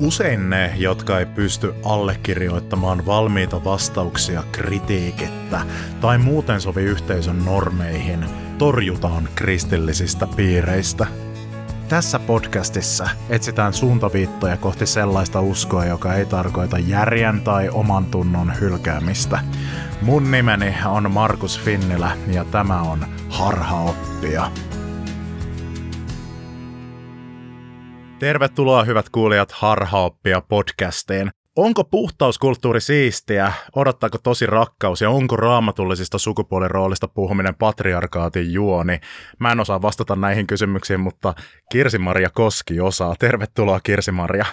Usein ne, jotka ei pysty allekirjoittamaan valmiita vastauksia kritiikettä tai muuten sovi yhteisön normeihin, torjutaan kristillisistä piireistä. Tässä podcastissa etsitään suuntaviittoja kohti sellaista uskoa, joka ei tarkoita järjen tai oman tunnon hylkäämistä. Mun nimeni on Markus Finnilä ja tämä on Harhaoppia. Tervetuloa hyvät kuulijat Harhaoppia podcastiin. Onko puhtauskulttuuri siistiä? Odottaako tosi rakkaus ja onko raamatullisista sukupuoliroolista puhuminen patriarkaatin juoni? Mä en osaa vastata näihin kysymyksiin, mutta Kirsi-Maria Koski osaa. Tervetuloa Kirsi-Maria.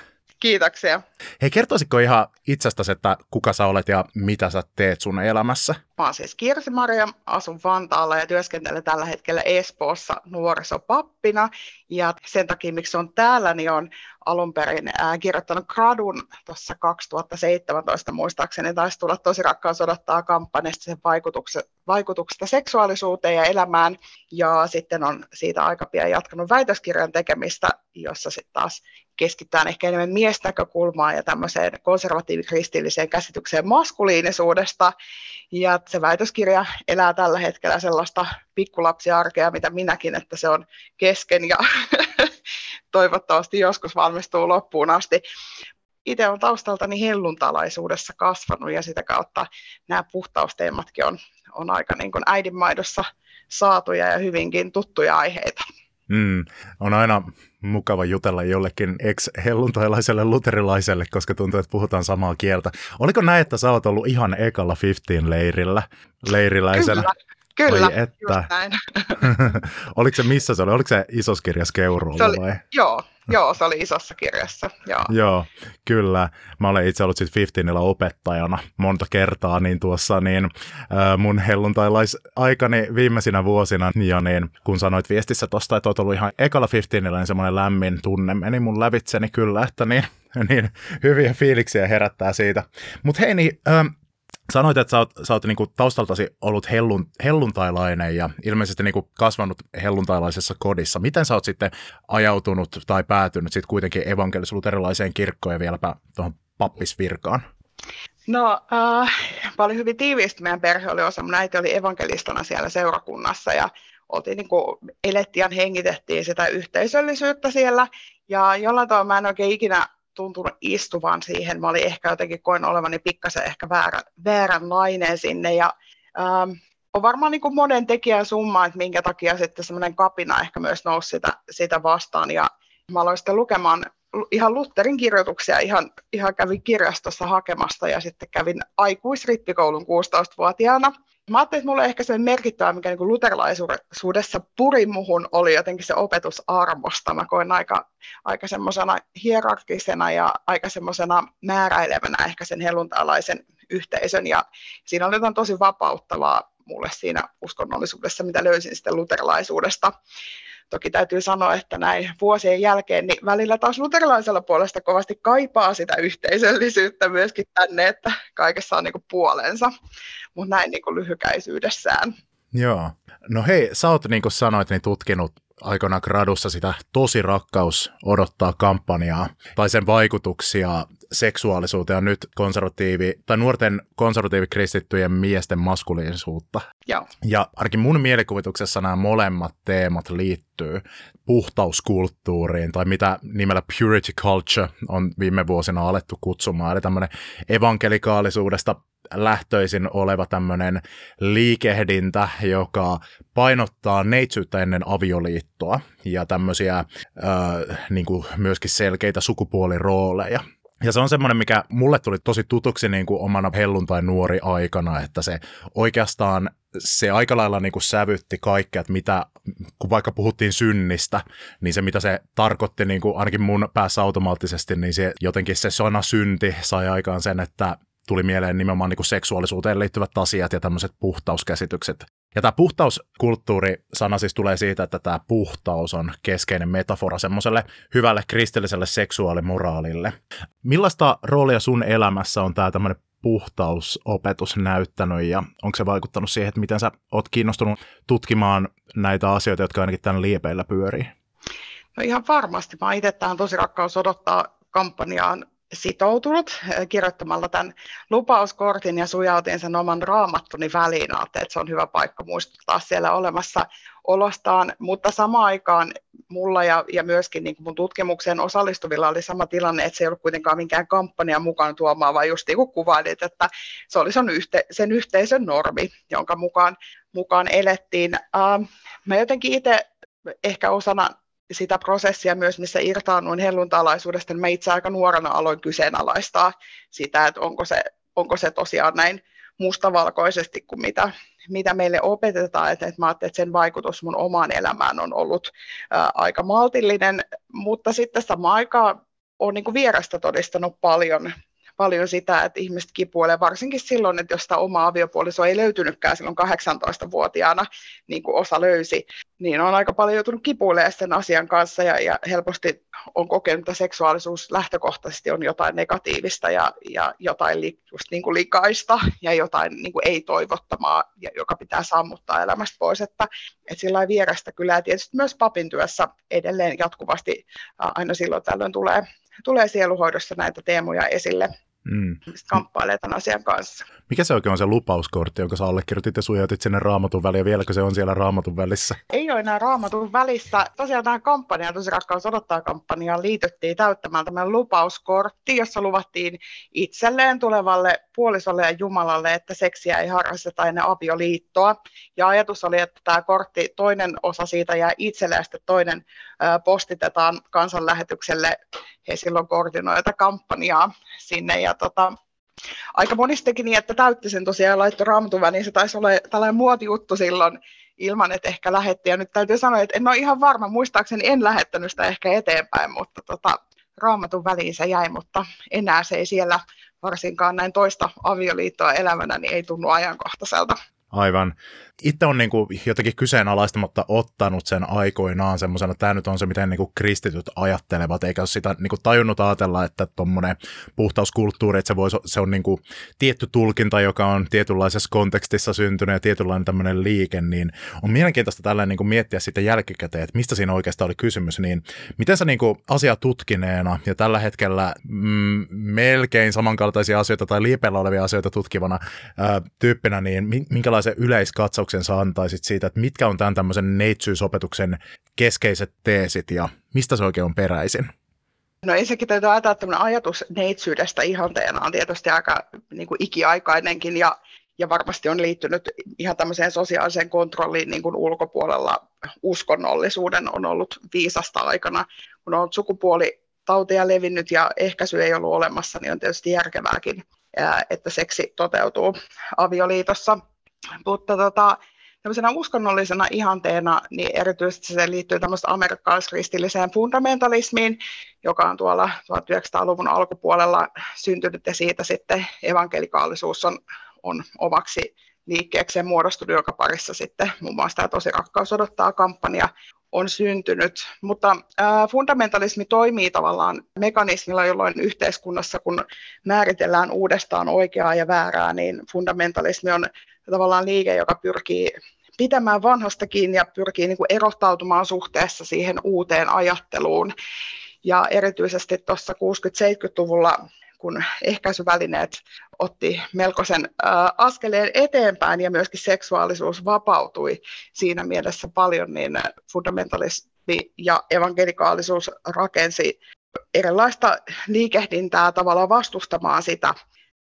Kiitoksia. Hei, kertoisitko ihan itsestäsi, että kuka sä olet ja mitä sä teet sun elämässä? Mä oon siis Kirsi-Maria, asun Vantaalla ja työskentelen tällä hetkellä Espoossa nuorisopappina. Ja sen takia, miksi on täällä, niin on alun perin ää, kirjoittanut gradun tuossa 2017 muistaakseni. Taisi tulla tosi rakkaus odottaa kampanjasta sen vaikutuksesta, vaikutuksesta seksuaalisuuteen ja elämään. Ja sitten on siitä aika pian jatkanut väitöskirjan tekemistä, jossa sitten taas keskitytään ehkä enemmän miesnäkökulmaan ja tämmöiseen konservatiivikristilliseen käsitykseen maskuliinisuudesta. Ja se väitöskirja elää tällä hetkellä sellaista pikkulapsiarkea, mitä minäkin, että se on kesken ja toivottavasti joskus valmistuu loppuun asti. Itse olen taustaltani helluntalaisuudessa kasvanut ja sitä kautta nämä puhtausteematkin on, on aika niin kuin äidinmaidossa saatuja ja hyvinkin tuttuja aiheita. Mm, on aina mukava jutella jollekin ex-helluntailaiselle luterilaiselle, koska tuntuu, että puhutaan samaa kieltä. Oliko näin, että sä oot ollut ihan ekalla 15 leirillä, leiriläisenä? Kyllä, Kyllä, Oi että. näin. Oliko se missä se oli? Oliko se isossa kirjassa Keuruulla vai? Joo, joo, se oli isossa kirjassa. Joo, joo kyllä. Mä olen itse ollut sitten 15 opettajana monta kertaa, niin tuossa niin äh, mun helluntailaisakani viimeisinä vuosina, ja niin kun sanoit viestissä tosta, että oot ollut ihan ekalla 15 niin semmoinen lämmin tunne meni mun lävitseni kyllä, että niin, niin hyviä fiiliksiä herättää siitä. Mutta hei, niin, äh, Sanoit, että sä oot, sä oot niinku taustaltasi ollut hellun, helluntailainen ja ilmeisesti niinku kasvanut helluntailaisessa kodissa. Miten sä oot sitten ajautunut tai päätynyt sitten kuitenkin evankelis-luterilaiseen kirkkoon ja vieläpä tuohon pappisvirkaan? No, äh, paljon hyvin tiiviisti meidän perhe oli osa. Mun äiti oli evankelistana siellä seurakunnassa ja oltiin niin elettiin ja hengitettiin sitä yhteisöllisyyttä siellä. Ja jollain tavalla mä en oikein ikinä tuntunut istuvan siihen. Mä olin ehkä jotenkin koin olevani pikkasen ehkä väärä, vääränlainen sinne ja ähm, on varmaan niin kuin monen tekijän summa, että minkä takia sitten semmoinen kapina ehkä myös nousi sitä, sitä vastaan ja mä aloin sitten lukemaan ihan Lutherin kirjoituksia, ihan, ihan kävin kirjastossa hakemasta ja sitten kävin aikuisrippikoulun 16-vuotiaana Mä ajattelin, että mulle ehkä se merkittävä, mikä niin luterilaisuudessa puri muhun, oli jotenkin se opetusarmosta. Mä koin aika, aika semmoisena hierarkisena ja aika semmoisena määräilevänä ehkä sen helluntalaisen yhteisön. Ja siinä oli jotain tosi vapauttavaa mulle siinä uskonnollisuudessa, mitä löysin sitten luterilaisuudesta. Toki täytyy sanoa, että näin vuosien jälkeen niin välillä taas luterilaisella puolesta kovasti kaipaa sitä yhteisöllisyyttä myöskin tänne, että kaikessa on niin puolensa, mutta näin niin lyhykäisyydessään. Joo. No hei, sä oot niin kuin sanoit, niin tutkinut aikana gradussa sitä Tosi rakkaus odottaa kampanjaa tai sen vaikutuksia seksuaalisuuteen nyt konservatiivi, tai nuorten konservatiivikristittyjen miesten maskuliinisuutta. Joo. Ja ainakin mun mielikuvituksessa nämä molemmat teemat liittyy puhtauskulttuuriin, tai mitä nimellä purity culture on viime vuosina alettu kutsumaan, eli tämmöinen evankelikaalisuudesta lähtöisin oleva tämmöinen liikehdintä, joka painottaa neitsyyttä ennen avioliittoa ja tämmöisiä äh, niin kuin myöskin selkeitä sukupuolirooleja. Ja se on semmoinen, mikä mulle tuli tosi tutuksi niin kuin omana helluntai nuori aikana, että se oikeastaan se aika lailla niin kuin sävytti kaikkea, että mitä, kun vaikka puhuttiin synnistä, niin se mitä se tarkoitti niin kuin ainakin mun päässä automaattisesti, niin se jotenkin se sana synti sai aikaan sen, että tuli mieleen nimenomaan niin kuin seksuaalisuuteen liittyvät asiat ja tämmöiset puhtauskäsitykset. Ja tämä puhtauskulttuuri-sana siis tulee siitä, että tämä puhtaus on keskeinen metafora semmoiselle hyvälle kristilliselle seksuaalimoraalille. Millaista roolia sun elämässä on tämä tämmöinen puhtausopetus näyttänyt ja onko se vaikuttanut siihen, että miten sä oot kiinnostunut tutkimaan näitä asioita, jotka ainakin tämän liepeillä pyörii? No ihan varmasti. Mä itse tähän tosi rakkaus odottaa kampanjaan sitoutunut kirjoittamalla tämän lupauskortin ja sujautin sen oman raamattuni väliin. että se on hyvä paikka muistuttaa siellä olemassa olostaan, mutta samaan aikaan mulla ja, ja myöskin niin mun tutkimukseen osallistuvilla oli sama tilanne, että se ei ollut kuitenkaan minkään kampanjan mukaan tuomaan, vaan just niin kuin kuvailit, että se oli sen, yhte, sen yhteisön normi, jonka mukaan, mukaan elettiin. Uh, mä jotenkin itse ehkä osana sitä prosessia myös, missä irtaannuin helluntalaisuudesta, niin mä itse aika nuorena aloin kyseenalaistaa sitä, että onko se, onko se tosiaan näin mustavalkoisesti kuin mitä, mitä meille opetetaan, että, että mä ajattelin, että sen vaikutus mun omaan elämään on ollut ää, aika maltillinen, mutta sitten samaan aikaan olen niin vierasta todistanut paljon paljon sitä, että ihmiset kipuilee, varsinkin silloin, että jos sitä omaa aviopuolisoa ei löytynytkään silloin 18-vuotiaana, niin kuin osa löysi, niin on aika paljon joutunut kipuilemaan sen asian kanssa ja, ja helposti on kokenut, että seksuaalisuus lähtökohtaisesti on jotain negatiivista ja, ja jotain li, just niin kuin likaista ja jotain niin kuin ei-toivottamaa, ja, joka pitää sammuttaa elämästä pois. Että, että sillä vierestä kyllä ja tietysti myös papin työssä edelleen jatkuvasti aina silloin tällöin tulee, tulee sieluhoidossa näitä teemoja esille mm. kamppailee tämän asian kanssa. Mikä se oikein on se lupauskortti, jonka sä allekirjoitit ja sujautit sinne raamatun väliin, ja vieläkö se on siellä raamatun välissä? Ei ole enää raamatun välissä. Tosiaan tähän kampanjaan, tosi rakkaus odottaa kampanjaan, liityttiin täyttämään tämä lupauskortti, jossa luvattiin itselleen tulevalle puolisolle ja Jumalalle, että seksiä ei harrasteta ennen avioliittoa. Ja ajatus oli, että tämä kortti, toinen osa siitä jää itselleen ja sitten toinen postitetaan kansanlähetykselle. He silloin koordinoivat kampanjaa sinne ja tota, aika monesti teki niin, että täytti sen tosiaan ja laittoi raamatun väliin. Se taisi olla tällainen muotijuttu silloin ilman, että ehkä lähetti. Ja nyt täytyy sanoa, että en ole ihan varma, muistaakseni en lähettänyt sitä ehkä eteenpäin, mutta tota, raamatun väliin se jäi, mutta enää se ei siellä varsinkaan näin toista avioliittoa elämänä, niin ei tunnu ajankohtaiselta. Aivan. Itse on niin kuin jotenkin kyseenalaistamatta ottanut sen aikoinaan semmoisena, että tämä nyt on se, miten niin kuin kristityt ajattelevat, eikä ole sitä niin kuin tajunnut ajatella, että tuommoinen puhtauskulttuuri, että se, voisi, se on niin kuin tietty tulkinta, joka on tietynlaisessa kontekstissa syntynyt ja tietynlainen tämmöinen liike, niin on mielenkiintoista tällä niin kuin miettiä sitten jälkikäteen, että mistä siinä oikeastaan oli kysymys, niin miten sä niin kuin asia tutkineena ja tällä hetkellä mm, melkein samankaltaisia asioita tai liipeillä olevia asioita tutkivana ää, tyyppinä, niin minkälaisen yleiskatsauksen sä antaisit siitä, että mitkä on tämän tämmöisen neitsyysopetuksen keskeiset teesit ja mistä se oikein on peräisin? No ensinnäkin täytyy ajatella, että ajatus neitsyydestä ihanteena on tietysti aika niin kuin ikiaikainenkin ja, ja varmasti on liittynyt ihan tämmöiseen sosiaaliseen kontrolliin niin kuin ulkopuolella. Uskonnollisuuden on ollut viisasta aikana, kun on ollut sukupuolitauteja levinnyt ja ehkäisy ei ollut olemassa, niin on tietysti järkevääkin, että seksi toteutuu avioliitossa. Mutta tota, tämmöisenä uskonnollisena ihanteena, niin erityisesti se liittyy tämmöistä amerikkalaiskristilliseen fundamentalismiin, joka on tuolla 1900-luvun alkupuolella syntynyt ja siitä sitten evankelikaalisuus on, on omaksi liikkeekseen muodostunut, joka parissa sitten muun muassa tämä Tosi rakkaus odottaa kampanja on syntynyt. Mutta äh, fundamentalismi toimii tavallaan mekanismilla, jolloin yhteiskunnassa, kun määritellään uudestaan oikeaa ja väärää, niin fundamentalismi on tavallaan liike, joka pyrkii pitämään vanhasta kiinni ja pyrkii niin kuin erottautumaan suhteessa siihen uuteen ajatteluun. Ja erityisesti tuossa 60-70-luvulla, kun ehkäisyvälineet otti melkoisen askeleen eteenpäin ja myöskin seksuaalisuus vapautui siinä mielessä paljon, niin fundamentalismi ja evankelikaalisuus rakensi erilaista liikehdintää tavallaan vastustamaan sitä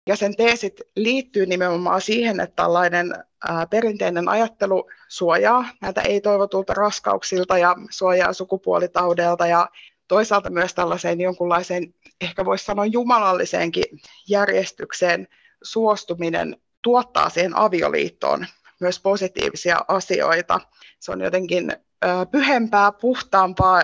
ja sen teesit liittyy nimenomaan siihen, että tällainen ää, perinteinen ajattelu suojaa näitä ei-toivotulta raskauksilta ja suojaa sukupuolitaudelta ja toisaalta myös tällaiseen jonkunlaiseen, ehkä voisi sanoa jumalalliseenkin järjestykseen suostuminen tuottaa siihen avioliittoon myös positiivisia asioita. Se on jotenkin pyhempää, puhtaampaa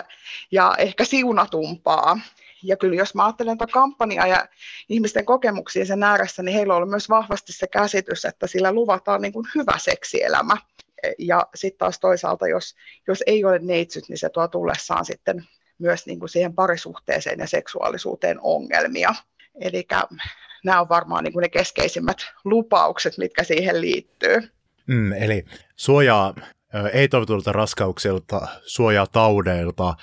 ja ehkä siunatumpaa ja kyllä jos mä ajattelen tuota kampanjaa ja ihmisten kokemuksia sen ääressä, niin heillä on myös vahvasti se käsitys, että sillä luvataan niin kuin hyvä seksielämä. Ja sitten taas toisaalta, jos, jos ei ole neitsyt, niin se tuo tullessaan sitten myös niin kuin siihen parisuhteeseen ja seksuaalisuuteen ongelmia. Eli nämä on varmaan niin kuin ne keskeisimmät lupaukset, mitkä siihen liittyy. Mm, eli suojaa ei toivotulta raskauksilta, suojaa taudeilta,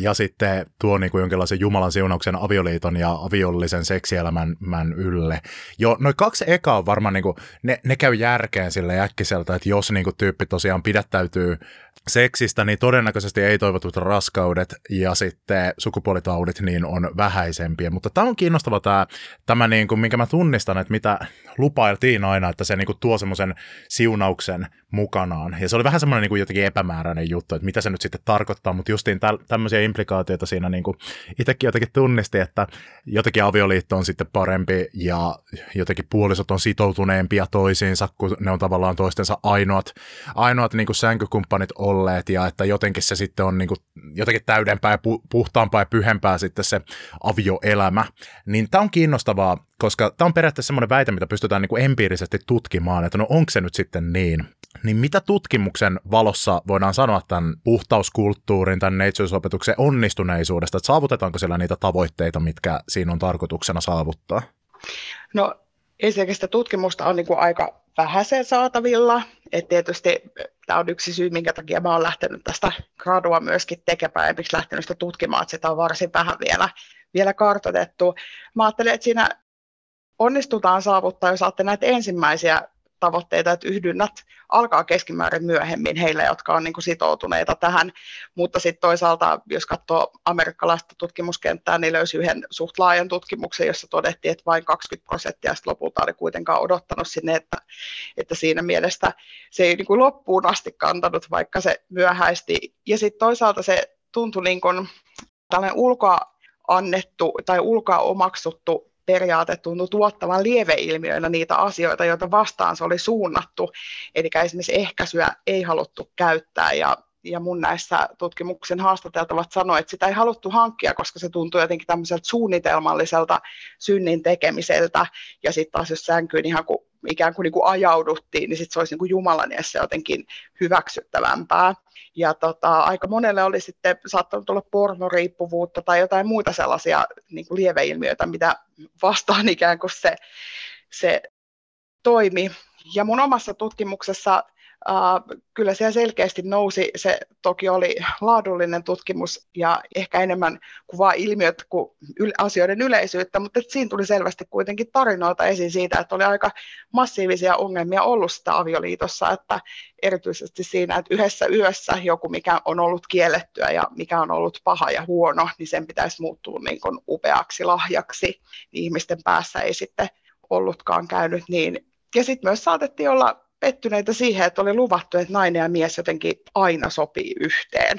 ja sitten tuo niin kuin jonkinlaisen Jumalan siunauksen avioliiton ja aviollisen seksielämän ylle. Jo, noin kaksi ekaa on varmaan, niin kuin, ne, ne käy järkeen sille äkkiseltä, että jos niin kuin, tyyppi tosiaan pidättäytyy seksistä, niin todennäköisesti ei-toivotut raskaudet ja sitten sukupuolitaudit niin on vähäisempiä. Mutta tämä on kiinnostava tämä, tämä niin kuin, minkä mä tunnistan, että mitä lupailtiin aina, että se niin kuin, tuo semmoisen siunauksen mukanaan. Ja se oli vähän semmoinen niin kuin jotenkin epämääräinen juttu, että mitä se nyt sitten tarkoittaa, mutta justiin täl, tämmöisiä implikaatioita siinä niin kuin itsekin jotenkin tunnisti, että jotenkin avioliitto on sitten parempi ja jotenkin puolisot on sitoutuneempia toisiinsa, kun ne on tavallaan toistensa ainoat, ainoat niin kuin sänkykumppanit olleet ja että jotenkin se sitten on niin kuin, jotenkin täydempää ja pu, puhtaampaa ja pyhempää sitten se avioelämä. Niin tämä on kiinnostavaa, koska tämä on periaatteessa semmoinen väite, mitä pystytään niin kuin empiirisesti tutkimaan, että no onko se nyt sitten niin. Niin mitä tutkimuksen valossa voidaan sanoa tämän puhtauskulttuurin, tämän neitsyysopetuksen onnistuneisuudesta, että saavutetaanko siellä niitä tavoitteita, mitkä siinä on tarkoituksena saavuttaa? No ensinnäkin sitä tutkimusta on niin kuin aika vähäisen saatavilla. Et tietysti tämä on yksi syy, minkä takia mä olen lähtenyt tästä gradua myöskin tekemään ja miksi lähtenyt sitä tutkimaan, että sitä on varsin vähän vielä, vielä kartoitettu. Mä ajattelen, että siinä onnistutaan saavuttaa, jos olette näitä ensimmäisiä tavoitteita, että yhdynnät alkaa keskimäärin myöhemmin heillä, jotka on niin kuin sitoutuneita tähän, mutta sitten toisaalta, jos katsoo amerikkalaista tutkimuskenttää, niin löysi yhden suht laajan tutkimuksen, jossa todettiin, että vain 20 prosenttia lopulta oli kuitenkaan odottanut sinne, että, että siinä mielessä se ei niin kuin loppuun asti kantanut, vaikka se myöhäisesti. Ja sitten toisaalta se tuntui niin kuin tällainen ulkoa annettu tai ulkoa omaksuttu periaate tuntui tuottavan lieveilmiöinä niitä asioita, joita vastaan se oli suunnattu. Eli esimerkiksi ehkäisyä ei haluttu käyttää ja ja mun näissä tutkimuksen haastateltavat sanoivat, että sitä ei haluttu hankkia, koska se tuntuu jotenkin tämmöiseltä suunnitelmalliselta synnin tekemiseltä. Ja sitten taas jos sänkyyn ihan kuin, ikään kuin, niin kuin ajauduttiin, niin sitten se olisi niin kuin Jumalan edessä jotenkin hyväksyttävämpää. Ja tota, aika monelle oli sitten saattanut olla pornoriippuvuutta tai jotain muita sellaisia niin kuin lieveilmiöitä, mitä vastaan ikään kuin se, se toimi. Ja mun omassa tutkimuksessa Uh, kyllä siellä selkeästi nousi, se toki oli laadullinen tutkimus ja ehkä enemmän kuvaa ilmiöt kuin asioiden yleisyyttä, mutta siinä tuli selvästi kuitenkin tarinoita esiin siitä, että oli aika massiivisia ongelmia ollut sitä avioliitossa, että erityisesti siinä, että yhdessä yössä joku, mikä on ollut kiellettyä ja mikä on ollut paha ja huono, niin sen pitäisi muuttua niin kuin upeaksi lahjaksi, niin ihmisten päässä ei sitten ollutkaan käynyt niin. Ja sitten myös saatettiin olla pettyneitä siihen, että oli luvattu, että nainen ja mies jotenkin aina sopii yhteen.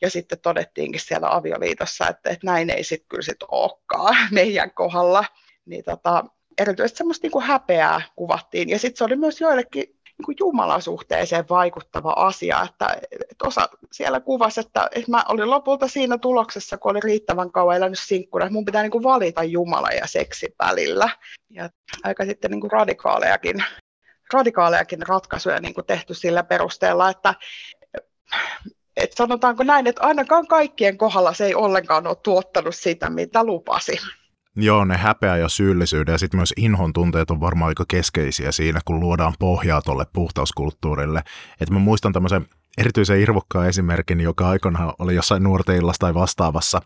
Ja sitten todettiinkin siellä avioliitossa, että, että näin ei sitten kyllä sit olekaan meidän kohdalla. Niin tota, erityisesti semmoista niin kuin häpeää kuvattiin. Ja sitten se oli myös joillekin niin kuin jumalasuhteeseen vaikuttava asia, että, että osa siellä kuvasi, että, että mä olin lopulta siinä tuloksessa, kun oli riittävän kauan elänyt sinkkuna, että mun pitää niin kuin valita Jumala ja seksi välillä. Ja aika sitten niin kuin radikaalejakin radikaalejakin ratkaisuja niin kuin tehty sillä perusteella, että että sanotaanko näin, että ainakaan kaikkien kohdalla se ei ollenkaan ole tuottanut sitä, mitä lupasi. Joo, ne häpeä ja syyllisyyden ja sitten myös inhon tunteet on varmaan aika keskeisiä siinä, kun luodaan pohjaa tuolle puhtauskulttuurille. Et mä muistan tämmöisen erityisen irvokkaan esimerkin, joka aikana oli jossain nuorteillassa tai vastaavassa,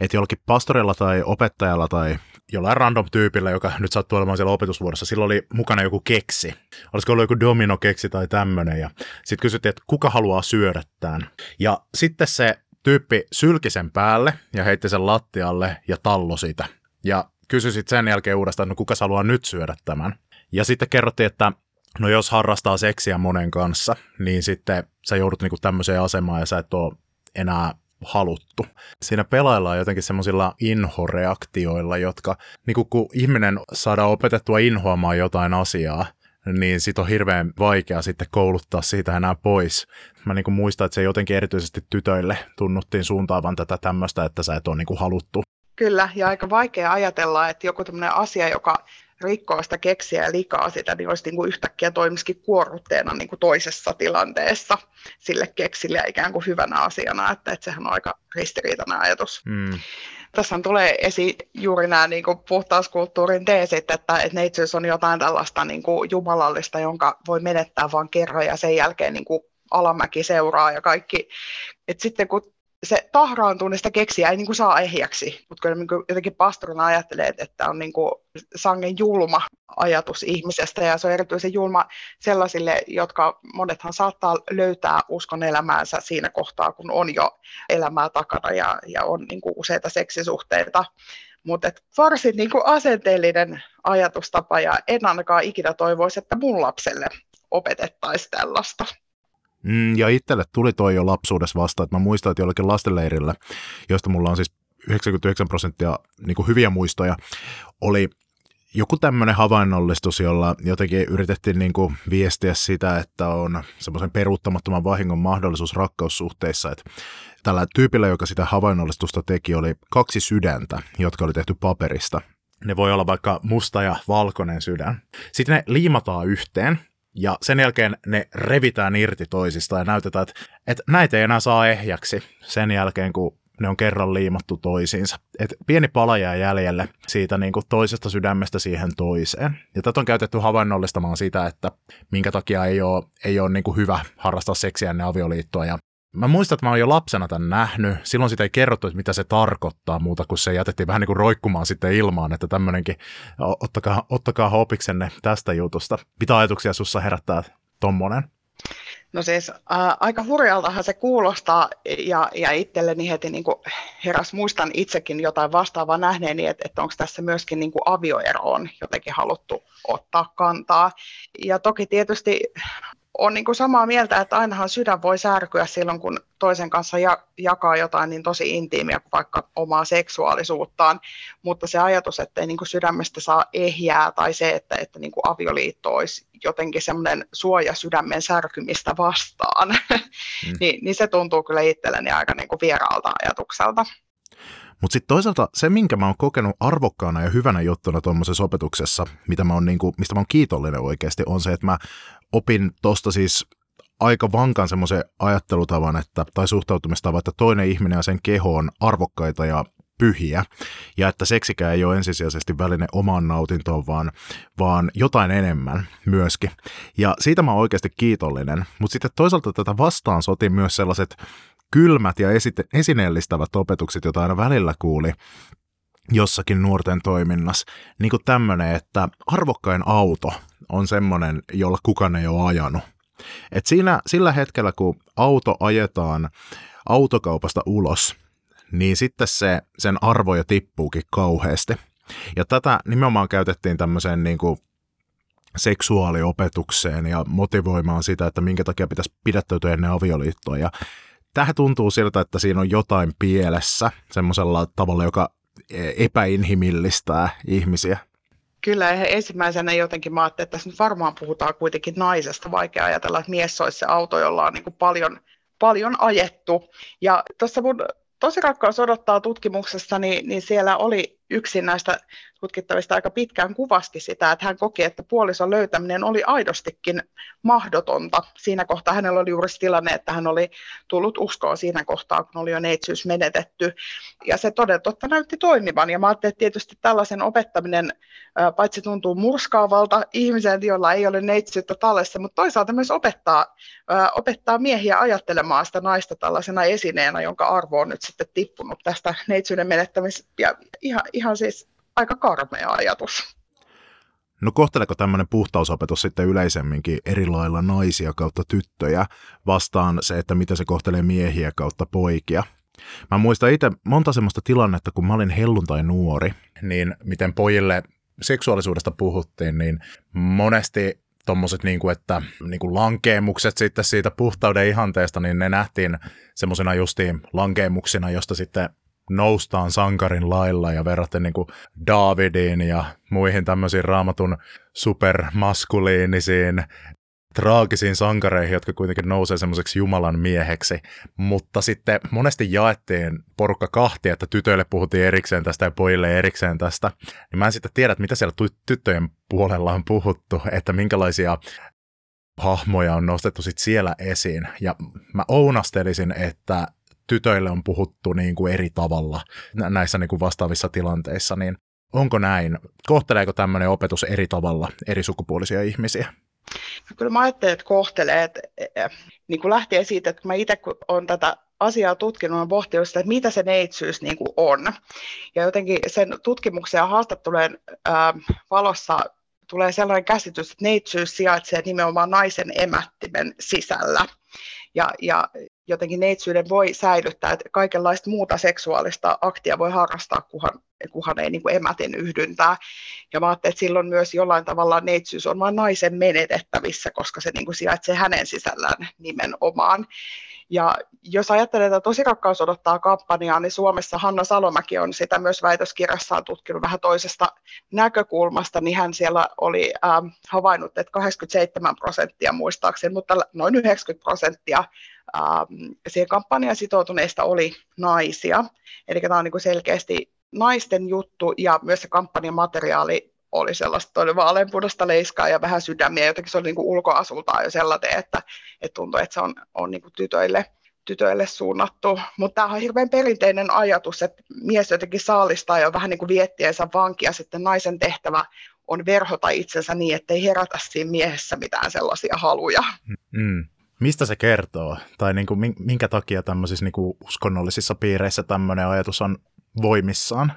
että jollakin pastorilla tai opettajalla tai jollain random tyypillä, joka nyt sattuu olemaan siellä opetusvuorossa, sillä oli mukana joku keksi. Olisiko ollut joku domino-keksi tai tämmöinen. Ja sitten kysyttiin, että kuka haluaa syödä tämän. Ja sitten se tyyppi sylki sen päälle ja heitti sen lattialle ja tallo sitä. Ja kysyi sitten sen jälkeen uudestaan, että no kuka haluaa nyt syödä tämän. Ja sitten kerrottiin, että no jos harrastaa seksiä monen kanssa, niin sitten sä joudut niinku tämmöiseen asemaan ja sä et ole enää haluttu. Siinä pelaillaan jotenkin semmoisilla inhoreaktioilla, jotka niin kun ihminen saadaan opetettua inhoamaan jotain asiaa, niin sit on hirveän vaikea sitten kouluttaa siitä enää pois. Mä niin muistan, että se jotenkin erityisesti tytöille tunnuttiin suuntaavan tätä tämmöistä, että sä et ole niin haluttu. Kyllä, ja aika vaikea ajatella, että joku tämmöinen asia, joka rikkoo sitä keksiä ja likaa sitä, niin olisi niin kuin yhtäkkiä toimisikin kuorrutteena niin kuin toisessa tilanteessa sille keksille ikään kuin hyvänä asiana, että, että sehän on aika ristiriitainen ajatus. Mm. Tässä tulee esiin juuri nämä niin kuin puhtauskulttuurin teesit, että, että neitsyys on jotain tällaista niin kuin jumalallista, jonka voi menettää vain kerran ja sen jälkeen niin kuin alamäki seuraa ja kaikki. Et sitten kun se tahraantuu, sitä keksiä ei niin kuin saa ehjäksi, mutta kyllä niin kuin jotenkin pastorina ajattelee, että on niin kuin sangen julma ajatus ihmisestä ja se on erityisen julma sellaisille, jotka monethan saattaa löytää uskon elämäänsä siinä kohtaa, kun on jo elämää takana ja, ja on niin kuin useita seksisuhteita. Mutta varsin niin kuin asenteellinen ajatustapa ja en ainakaan ikinä toivoisi, että mun lapselle opetettaisiin tällaista. Mm, ja itselle tuli toi jo lapsuudessa vasta, että mä muistan, että jollekin lastenleirillä, josta mulla on siis 99 prosenttia niin kuin hyviä muistoja, oli joku tämmöinen havainnollistus, jolla jotenkin yritettiin niin kuin viestiä sitä, että on semmoisen peruuttamattoman vahingon mahdollisuus rakkaussuhteissa. Että tällä tyypillä, joka sitä havainnollistusta teki, oli kaksi sydäntä, jotka oli tehty paperista. Ne voi olla vaikka musta ja valkoinen sydän. Sitten ne liimataan yhteen ja sen jälkeen ne revitään irti toisista ja näytetään, että, että näitä ei enää saa ehjäksi sen jälkeen, kun ne on kerran liimattu toisiinsa. Et pieni pala jää jäljelle siitä niin kuin toisesta sydämestä siihen toiseen. Ja tätä on käytetty havainnollistamaan sitä, että minkä takia ei ole, ei ole niin kuin hyvä harrastaa seksiä ennen avioliittoa. Ja Mä muistan, että mä oon jo lapsena tämän nähnyt. Silloin sitä ei kerrottu, että mitä se tarkoittaa muuta kuin se jätettiin vähän niin kuin roikkumaan sitten ilmaan, että tämmöinenkin, ottakaa, ottakaa hopiksenne tästä jutusta. Mitä ajatuksia sussa herättää tommonen? No siis ää, aika hurjaltahan se kuulostaa ja, ja itselleni heti niin kuin heräs, muistan itsekin jotain vastaavaa nähneeni, että, että onko tässä myöskin niin kuin avioeroon jotenkin haluttu ottaa kantaa. Ja toki tietysti on niin kuin samaa mieltä, että ainahan sydän voi särkyä silloin, kun toisen kanssa ja, jakaa jotain niin tosi intiimiä kuin vaikka omaa seksuaalisuuttaan, mutta se ajatus, että ei niin kuin sydämestä saa ehjää tai se, että, että niin kuin avioliitto olisi jotenkin semmoinen suoja sydämen särkymistä vastaan, mm. niin, niin se tuntuu kyllä itselleni aika niin kuin vieraalta ajatukselta. Mutta sitten toisaalta se, minkä mä oon kokenut arvokkaana ja hyvänä juttuna tuommoisessa opetuksessa, mitä mä oon niinku, mistä mä oon kiitollinen oikeasti, on se, että mä opin tosta siis aika vankan semmoisen ajattelutavan että, tai suhtautumistavan, että toinen ihminen ja sen keho on arvokkaita ja pyhiä, ja että seksikään ei ole ensisijaisesti väline omaan nautintoon, vaan, vaan jotain enemmän myöskin. Ja siitä mä oon oikeasti kiitollinen, mutta sitten toisaalta tätä vastaan sotin myös sellaiset kylmät ja esite- esineellistävät opetukset, joita aina välillä kuuli jossakin nuorten toiminnassa. Niin kuin tämmöinen, että arvokkain auto on semmoinen, jolla kukaan ei ole ajanut. Et siinä, sillä hetkellä, kun auto ajetaan autokaupasta ulos, niin sitten se, sen arvoja tippuukin kauheasti. Ja tätä nimenomaan käytettiin tämmöiseen niin kuin seksuaaliopetukseen ja motivoimaan sitä, että minkä takia pitäisi pidättäytyä ennen avioliittoa. Ja tähän tuntuu siltä, että siinä on jotain pielessä semmoisella tavalla, joka epäinhimillistää ihmisiä. Kyllä, ensimmäisenä jotenkin mä ajattelin, että tässä nyt varmaan puhutaan kuitenkin naisesta. Vaikea ajatella, että mies olisi se auto, jolla on niin kuin paljon, paljon ajettu. Ja tuossa mun tosi rakkaus odottaa tutkimuksessa, niin, niin siellä oli yksi näistä tutkittavista aika pitkään kuvasti sitä, että hän koki, että puolison löytäminen oli aidostikin mahdotonta. Siinä kohtaa hänellä oli juuri tilanne, että hän oli tullut uskoon siinä kohtaa, kun oli jo neitsyys menetetty. Ja se toden totta näytti toimivan. Ja mä ajattelin, että tietysti tällaisen opettaminen paitsi tuntuu murskaavalta ihmisen, jolla ei ole neitsyyttä tallessa, mutta toisaalta myös opettaa, opettaa miehiä ajattelemaan sitä naista tällaisena esineenä, jonka arvo on nyt sitten tippunut tästä neitsyyden menettämisestä. Ja ihan, ihan siis aika karmea ajatus. No kohteleeko tämmöinen puhtausopetus sitten yleisemminkin eri lailla naisia kautta tyttöjä vastaan se, että mitä se kohtelee miehiä kautta poikia? Mä muistan itse monta semmoista tilannetta, kun mä olin helluntai nuori, niin miten pojille seksuaalisuudesta puhuttiin, niin monesti tuommoiset, niin kuin, että niin kuin lankeemukset sitten siitä puhtauden ihanteesta, niin ne nähtiin semmoisena justiin lankeemuksina, josta sitten noustaan sankarin lailla ja verraten niin Davidiin ja muihin tämmöisiin raamatun supermaskuliinisiin traagisiin sankareihin, jotka kuitenkin nousee semmoiseksi Jumalan mieheksi, mutta sitten monesti jaettiin porukka kahtia, että tytöille puhuttiin erikseen tästä ja pojille erikseen tästä, niin mä en sitten tiedä, että mitä siellä tyttöjen puolella on puhuttu, että minkälaisia hahmoja on nostettu sitten siellä esiin, ja mä ounastelisin, että tytöille on puhuttu niin kuin eri tavalla näissä niin kuin vastaavissa tilanteissa, niin onko näin? Kohteleeko tämmöinen opetus eri tavalla eri sukupuolisia ihmisiä? No kyllä mä ajattelen, että kohtelee, että e, e, niin kuin lähtien siitä, että mä itse kun olen tätä asiaa tutkinut ja pohtinut sitä, että mitä se neitsyys niin kuin on. Ja jotenkin sen tutkimuksen ja haastattelujen valossa tulee sellainen käsitys, että neitsyys sijaitsee nimenomaan naisen emättimen sisällä. Ja, ja jotenkin neitsyyden voi säilyttää, että kaikenlaista muuta seksuaalista aktia voi harrastaa, kunhan, kunhan ei niin kuin emätin yhdyntää. Ja mä ajattelin, että silloin myös jollain tavalla neitsyys on vain naisen menetettävissä, koska se niin kuin sijaitsee hänen sisällään nimenomaan. Ja jos ajattelee, että Tosi rakkaus odottaa kampanjaa, niin Suomessa Hanna Salomäki on sitä myös väitöskirjassaan tutkinut vähän toisesta näkökulmasta, niin hän siellä oli ähm, havainnut, että 87 prosenttia muistaakseni, mutta noin 90 prosenttia ähm, siihen kampanjaan sitoutuneista oli naisia. Eli tämä on niin kuin selkeästi naisten juttu ja myös se kampanjan materiaali oli sellaista todella vaaleanpunaista leiskaa ja vähän sydämiä, jotenkin se oli niin kuin ulkoasultaan jo sellainen, että, että tuntui, että se on, on niin kuin tytöille, tytöille suunnattu. Mutta tämä on hirveän perinteinen ajatus, että mies jotenkin saalistaa jo vähän niin kuin viettiensä vankia, sitten naisen tehtävä on verhota itsensä niin, ettei herätä siinä miehessä mitään sellaisia haluja. Mm. Mistä se kertoo? Tai niin kuin, minkä takia tämmöisissä niin kuin uskonnollisissa piireissä tämmöinen ajatus on voimissaan?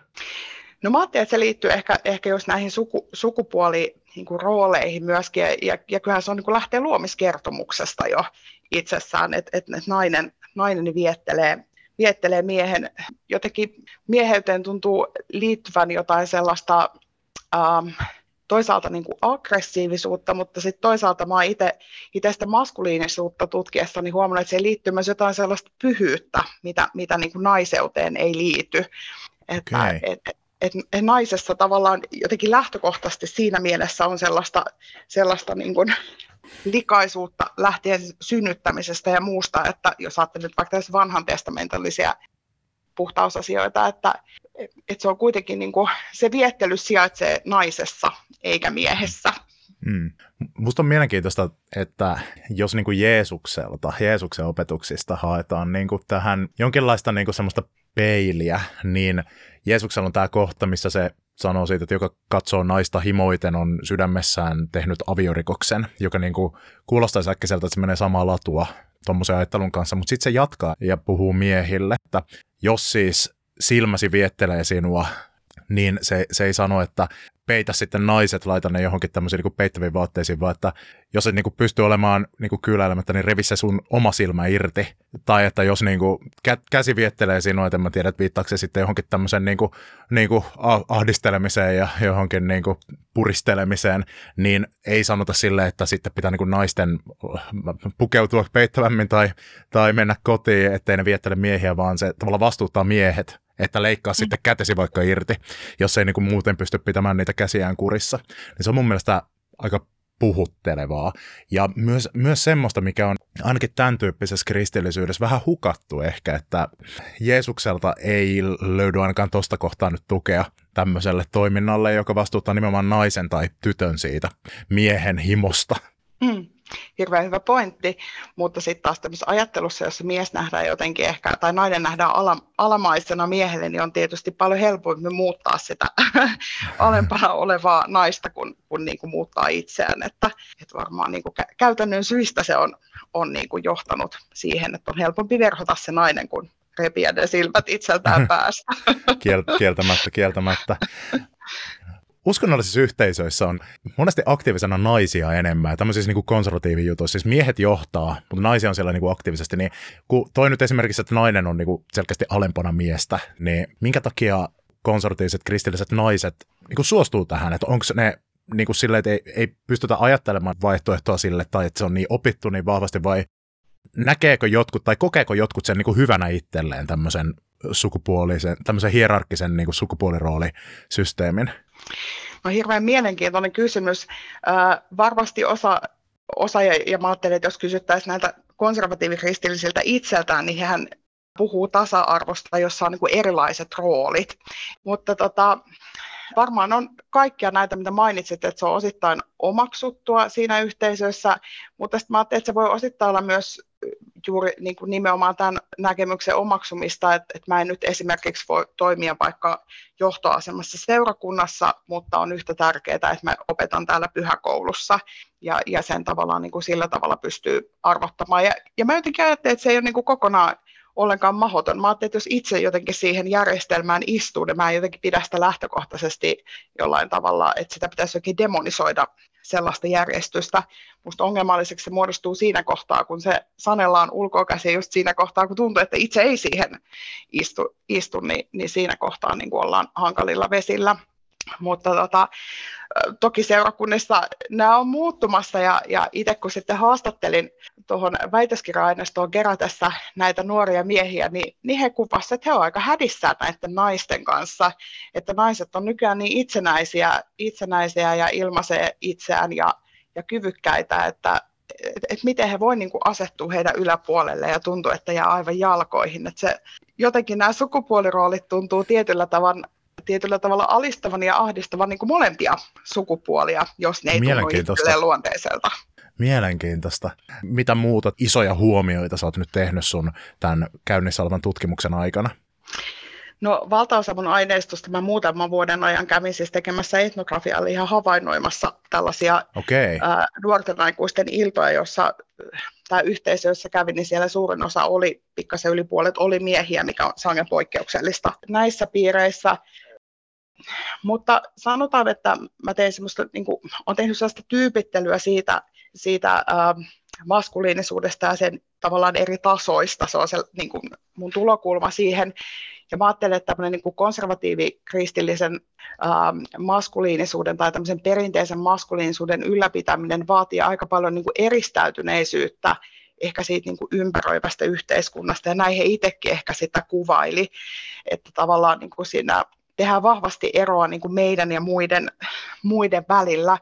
No mä ajattelin, että se liittyy ehkä, ehkä just näihin suku, sukupuoli niin kuin rooleihin myöskin, ja, ja kyllähän se on niin kuin lähtee luomiskertomuksesta jo itsessään, että, että, että nainen, nainen viettelee, viettelee miehen, jotenkin mieheyteen tuntuu liittyvän jotain sellaista ähm, toisaalta niin kuin aggressiivisuutta, mutta sitten toisaalta mä itse sitä maskuliinisuutta tutkiessa niin huomannut, että se liittyy myös jotain sellaista pyhyyttä, mitä, mitä niin kuin naiseuteen ei liity. Että, okay. et, että naisessa tavallaan jotenkin lähtökohtaisesti siinä mielessä on sellaista, sellaista niin kuin likaisuutta lähtien synnyttämisestä ja muusta, että jos ajattelee nyt vaikka tässä vanhan testamentallisia puhtausasioita, että, että se on kuitenkin niin kuin, se viettely sijaitsee naisessa eikä miehessä. Mm. Musta on mielenkiintoista, että jos niin kuin Jeesukselta, Jeesuksen opetuksista haetaan niin kuin tähän jonkinlaista niin kuin semmoista peiliä, niin Jeesuksella on tämä kohta, missä se sanoo siitä, että joka katsoo naista himoiten on sydämessään tehnyt aviorikoksen, joka niin kuin kuulostaa äkkiseltä, että se menee samaa latua tuommoisen ajattelun kanssa, mutta sitten se jatkaa ja puhuu miehille, että jos siis silmäsi viettelee sinua, niin se, se ei sano, että peitä sitten naiset, laita ne johonkin tämmöisiin niin peittäviin vaatteisiin, vaan että jos et niin kuin pysty olemaan niin kuin kyläilemättä, niin revi se sun oma silmä irti. Tai että jos niin kuin kä- käsi viettelee sinua, että mä tiedän, että viittaako se sitten johonkin tämmöisen niin kuin, niin kuin ahdistelemiseen ja johonkin niin kuin puristelemiseen, niin ei sanota sille, että sitten pitää niin kuin naisten pukeutua peittävämmin tai, tai mennä kotiin, ettei ne viettele miehiä, vaan se tavallaan vastuuttaa miehet että leikkaa sitten kätesi vaikka irti, jos ei niin kuin muuten pysty pitämään niitä käsiään kurissa. Niin se on mun mielestä aika puhuttelevaa. Ja myös, myös semmoista, mikä on ainakin tämän tyyppisessä kristillisyydessä vähän hukattu ehkä, että Jeesukselta ei löydy ainakaan tuosta kohtaa nyt tukea tämmöiselle toiminnalle, joka vastuuttaa nimenomaan naisen tai tytön siitä miehen himosta. Mm hirveän hyvä pointti, mutta sitten taas tämmöisessä ajattelussa, jossa mies nähdään jotenkin ehkä, tai nainen nähdään ala, alamaisena miehelle, niin on tietysti paljon helpompi muuttaa sitä alempana olevaa naista, kun, kun niin kuin muuttaa itseään, että, että varmaan niin kuin käytännön syistä se on, on niin kuin johtanut siihen, että on helpompi verhota se nainen, kun repiä ne silmät itseltään päästä. kieltämättä, kieltämättä uskonnollisissa yhteisöissä on monesti aktiivisena naisia enemmän, tämmöisissä niin konservatiivijutuissa, siis miehet johtaa, mutta naisia on siellä niin kuin aktiivisesti, niin kun toi nyt esimerkiksi, että nainen on niin kuin selkeästi alempana miestä, niin minkä takia konservatiiviset kristilliset naiset niin kuin suostuu tähän, että onko ne niin kuin silleen, että ei, ei pystytä ajattelemaan vaihtoehtoa sille, tai että se on niin opittu niin vahvasti, vai näkeekö jotkut, tai kokeeko jotkut sen niin kuin hyvänä itselleen tämmöisen sukupuolisen, tämmöisen hierarkkisen niin kuin sukupuoliroolisysteemin? No hirveän mielenkiintoinen kysymys. Äh, varmasti osa, osa ja, ja mä ajattelen, että jos kysyttäisiin näiltä konservatiivikristillisiltä itseltään, niin hän puhuu tasa-arvosta, jossa on niin erilaiset roolit. Mutta tota, varmaan on kaikkia näitä, mitä mainitsit, että se on osittain omaksuttua siinä yhteisössä, mutta sitten mä ajattelin, että se voi osittain olla myös juuri niin kuin nimenomaan tämän näkemyksen omaksumista, että, että mä en nyt esimerkiksi voi toimia vaikka johtoasemassa seurakunnassa, mutta on yhtä tärkeää, että mä opetan täällä pyhäkoulussa ja, ja sen tavallaan niin kuin sillä tavalla pystyy arvottamaan. Ja, ja mä jotenkin ajattelen, että se ei ole niin kuin kokonaan ollenkaan mahdoton. Mä ajattelin, että jos itse jotenkin siihen järjestelmään istuu, niin mä en jotenkin pidä sitä lähtökohtaisesti jollain tavalla, että sitä pitäisi jokin demonisoida sellaista järjestystä. Musta ongelmalliseksi se muodostuu siinä kohtaa, kun se sanellaan ulkokäsi just siinä kohtaa, kun tuntuu, että itse ei siihen istu, istu niin, niin siinä kohtaa niin ollaan hankalilla vesillä. Mutta tota, toki seurakunnissa nämä on muuttumassa ja, ja itse kun sitten haastattelin tuohon väitöskirja-aineistoon kerätessä näitä nuoria miehiä, niin, niin he kuvasivat, että he ovat aika hädissään näiden naisten kanssa, että naiset on nykyään niin itsenäisiä, itsenäisiä ja ilmaisee itseään ja, ja kyvykkäitä, että et, et miten he voivat niinku asettua heidän yläpuolelle ja tuntuu, että jää aivan jalkoihin. Et se, jotenkin nämä sukupuoliroolit tuntuu tietyllä tavalla tietyllä tavalla alistavan ja ahdistavan niin kuin molempia sukupuolia, jos ne ei tunnu luonteiselta. Mielenkiintoista. Mitä muuta isoja huomioita sä oot nyt tehnyt sun tämän käynnissä olevan tutkimuksen aikana? No valtaosa mun aineistosta mä muutaman vuoden ajan kävin siis tekemässä etnografiaa, eli ihan havainnoimassa tällaisia okay. ää, nuorten aikuisten iltoja, jossa tämä yhteisö, jossa kävin, niin siellä suurin osa oli, pikkasen yli puolet oli miehiä, mikä on sangen poikkeuksellista näissä piireissä. Mutta sanotaan, että mä tein semmoista, niin kuin, olen tehnyt sellaista tyypittelyä siitä, siitä äh, maskuliinisuudesta ja sen tavallaan eri tasoista. Se on se niin kuin mun tulokulma siihen. Ja mä ajattelen, että tämmöinen niin konservatiivi-kristillisen äh, maskuliinisuuden tai tämmöisen perinteisen maskuliinisuuden ylläpitäminen vaatii aika paljon niin kuin eristäytyneisyyttä ehkä siitä niin kuin ympäröivästä yhteiskunnasta, ja näin he itsekin ehkä sitä kuvaili, että tavallaan niin kuin siinä tehdään vahvasti eroa niin kuin meidän ja muiden, muiden välillä.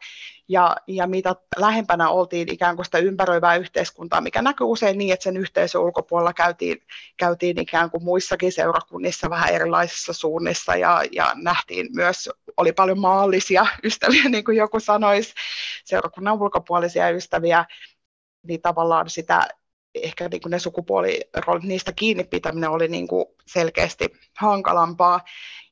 Ja, ja mitä lähempänä oltiin ikään kuin sitä ympäröivää yhteiskuntaa, mikä näkyy usein niin, että sen yhteisön ulkopuolella käytiin, käytiin ikään kuin muissakin seurakunnissa vähän erilaisissa suunnissa ja, ja nähtiin myös, oli paljon maallisia ystäviä, niin kuin joku sanoisi, seurakunnan ulkopuolisia ystäviä, niin tavallaan sitä ehkä niin kuin ne sukupuoliroolit, niistä kiinni pitäminen oli niin kuin selkeästi hankalampaa.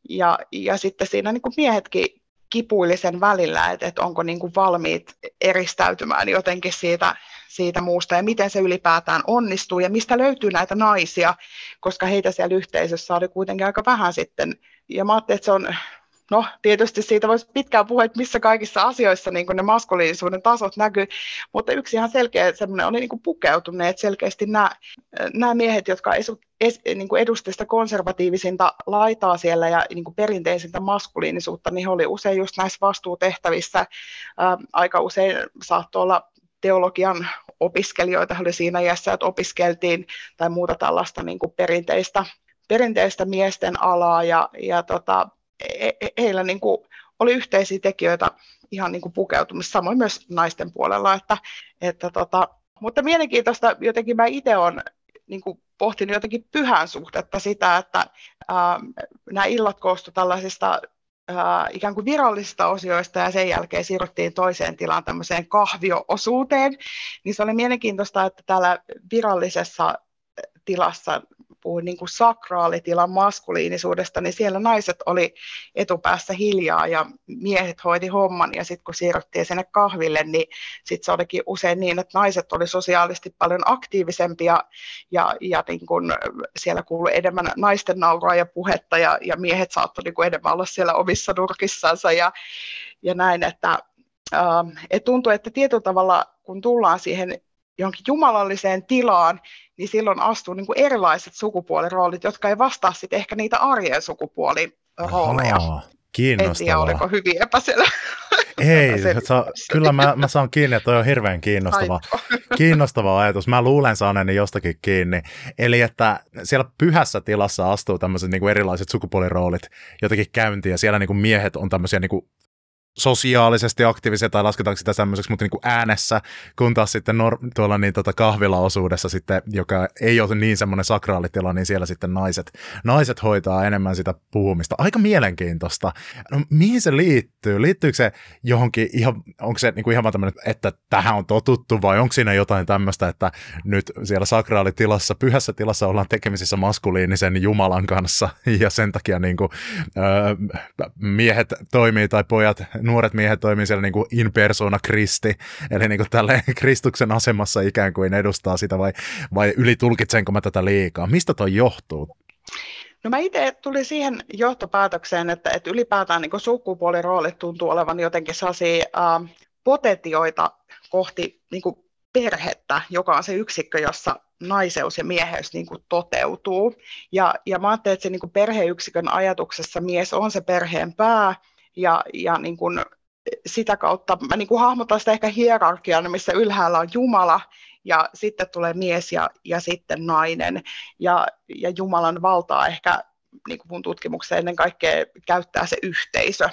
Ja, ja sitten siinä niin kuin miehetkin kipuili sen välillä, että, että onko niin kuin valmiit eristäytymään jotenkin siitä, siitä muusta ja miten se ylipäätään onnistuu ja mistä löytyy näitä naisia, koska heitä siellä yhteisössä oli kuitenkin aika vähän sitten. Ja mä ajattelin, että se on no tietysti siitä voisi pitkään puhua, että missä kaikissa asioissa niin ne maskuliinisuuden tasot näkyy, mutta yksi ihan selkeä semmoinen oli niin pukeutuneet selkeästi nämä, nämä miehet, jotka esu, es, niin edustivat sitä konservatiivisinta laitaa siellä ja niin perinteisintä maskuliinisuutta, niin he oli usein just näissä vastuutehtävissä, ää, aika usein saattoi olla teologian opiskelijoita oli siinä iässä, että opiskeltiin tai muuta tällaista niin perinteistä, perinteistä miesten alaa ja, ja tota, he, heillä niin kuin oli yhteisiä tekijöitä ihan niin kuin pukeutumista, samoin myös naisten puolella. Että, että tota, mutta mielenkiintoista jotenkin mä itse olen niin kuin pohtinut jotenkin pyhän suhdetta sitä, että ää, nämä illat koostuivat tällaisista ää, ikään kuin virallisista osioista ja sen jälkeen siirryttiin toiseen tilaan tämmöiseen kahvioosuuteen, niin se oli mielenkiintoista, että täällä virallisessa tilassa puhuin niin kuin sakraalitilan maskuliinisuudesta, niin siellä naiset oli etupäässä hiljaa ja miehet hoiti homman ja sitten kun siirryttiin sinne kahville, niin sitten se olikin usein niin, että naiset oli sosiaalisesti paljon aktiivisempia ja, ja niin kuin siellä kuului enemmän naisten nauraa ja puhetta ja, ja miehet saattoi niin kuin enemmän olla siellä omissa nurkissansa ja, ja näin, että Uh, et tuntuu, että tietyllä tavalla, kun tullaan siihen johonkin jumalalliseen tilaan, niin silloin astuu niin kuin erilaiset sukupuoliroolit, jotka ei vastaa sitten ehkä niitä arjen sukupuolirooleja. Aha, kiinnostavaa. En tiedä, oliko hyvin epäselvä. Ei, sa, kyllä mä, mä saan kiinni, että toi on hirveän kiinnostava, kiinnostava ajatus. Mä luulen saaneeni jostakin kiinni. Eli että siellä pyhässä tilassa astuu tämmöiset niin kuin erilaiset sukupuoliroolit jotenkin käyntiin, ja siellä niin kuin miehet on tämmöisiä niin kuin sosiaalisesti aktiivisia tai lasketaanko sitä semmoiseksi, mutta niin kuin äänessä, kun taas sitten nor- tuolla niin tota kahvilaosuudessa sitten, joka ei ole niin semmoinen sakraalitila, niin siellä sitten naiset, naiset hoitaa enemmän sitä puhumista. Aika mielenkiintoista. No, mihin se liittyy? Liittyykö se johonkin ihan, onko se niin kuin ihan vaan tämmöinen, että tähän on totuttu vai onko siinä jotain tämmöistä, että nyt siellä sakraalitilassa, pyhässä tilassa ollaan tekemisissä maskuliinisen Jumalan kanssa ja sen takia niin kuin, öö, miehet toimii tai pojat nuoret miehet toimii siellä niin kuin in persona Kristi, eli niin kuin tälle Kristuksen asemassa ikään kuin edustaa sitä, vai, vai ylitulkitsenko mä tätä liikaa? Mistä toi johtuu? No mä itse tulin siihen johtopäätökseen, että, että ylipäätään niin sukupuoliroolit tuntuu olevan jotenkin sellaisia äh, potentioita kohti niin kuin perhettä, joka on se yksikkö, jossa naiseus ja mieheys niin kuin toteutuu. Ja, ja mä ajattelen, että se niin kuin perheyksikön ajatuksessa mies on se perheen pää, ja, ja niin kuin sitä kautta mä niin kuin hahmotan sitä ehkä hierarkiana, missä ylhäällä on Jumala, ja sitten tulee mies ja, ja sitten nainen. Ja, ja Jumalan valtaa ehkä niin kuin mun tutkimukseen ennen kaikkea käyttää se yhteisö,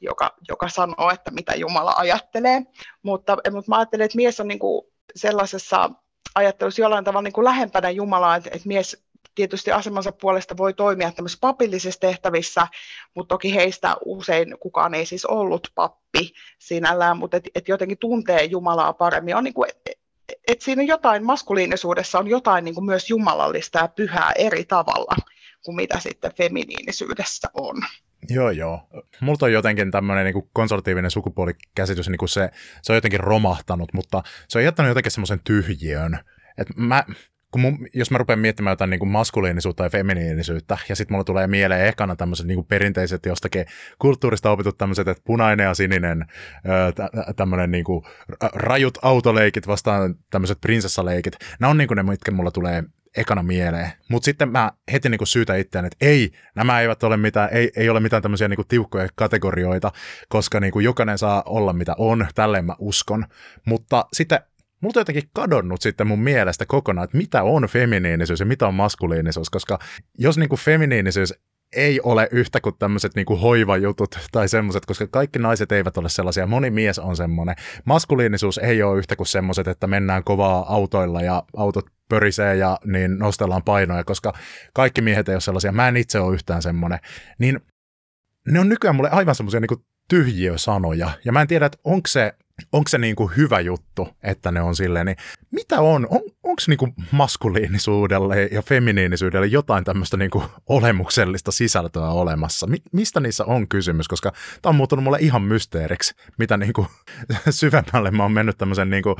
joka, joka sanoo, että mitä Jumala ajattelee. Mutta, mutta mä ajattelen, että mies on niin kuin sellaisessa ajattelussa jollain tavalla niin kuin lähempänä Jumalaa, että, että mies tietysti asemansa puolesta voi toimia tämmöisissä papillisissa tehtävissä, mutta toki heistä usein kukaan ei siis ollut pappi sinällään, mutta et, et jotenkin tuntee Jumalaa paremmin. On niin kuin, et, et siinä jotain, maskuliinisuudessa on jotain niin kuin myös jumalallista ja pyhää eri tavalla kuin mitä sitten feminiinisyydessä on. Joo, joo. Multa on jotenkin tämmöinen niin konservatiivinen sukupuolikäsitys, niin kuin se, se on jotenkin romahtanut, mutta se on jättänyt jotenkin semmoisen tyhjiön. Että mä, kun mun, jos mä rupean miettimään jotain niin kuin maskuliinisuutta ja feminiinisyyttä, ja sitten mulla tulee mieleen ekana tämmöiset niin kuin perinteiset jostakin kulttuurista opitut tämmöiset, että punainen ja sininen, tämmöinen niin kuin rajut autoleikit vastaan tämmöiset prinsessaleikit. Nämä on niin kuin ne, mitkä mulla tulee ekana mieleen. Mutta sitten mä heti niinku syytä itseään, että ei, nämä eivät ole mitään, ei, ei ole mitään tämmöisiä niinku tiukkoja kategorioita, koska niinku jokainen saa olla mitä on, tälleen mä uskon. Mutta sitten multa jotenkin kadonnut sitten mun mielestä kokonaan, että mitä on feminiinisyys ja mitä on maskuliinisuus, koska jos niinku feminiinisyys ei ole yhtä kuin tämmöiset niinku hoivajutut tai semmoiset, koska kaikki naiset eivät ole sellaisia. Moni mies on semmoinen. Maskuliinisuus ei ole yhtä kuin semmoiset, että mennään kovaa autoilla ja autot pörisee ja niin nostellaan painoja, koska kaikki miehet ei ole sellaisia. Mä en itse ole yhtään semmoinen. Niin ne on nykyään mulle aivan semmoisia niin tyhjiö sanoja. Ja mä en tiedä, että onko se onko se niin kuin hyvä juttu, että ne on silleen, niin mitä on, on onko kuin maskuliinisuudelle ja feminiinisyydelle jotain tämmöistä kuin olemuksellista sisältöä olemassa? Mi- mistä niissä on kysymys, koska tämä on muuttunut mulle ihan mysteeriksi, mitä niin kuin syvemmälle mä oon mennyt tämmöisen kuin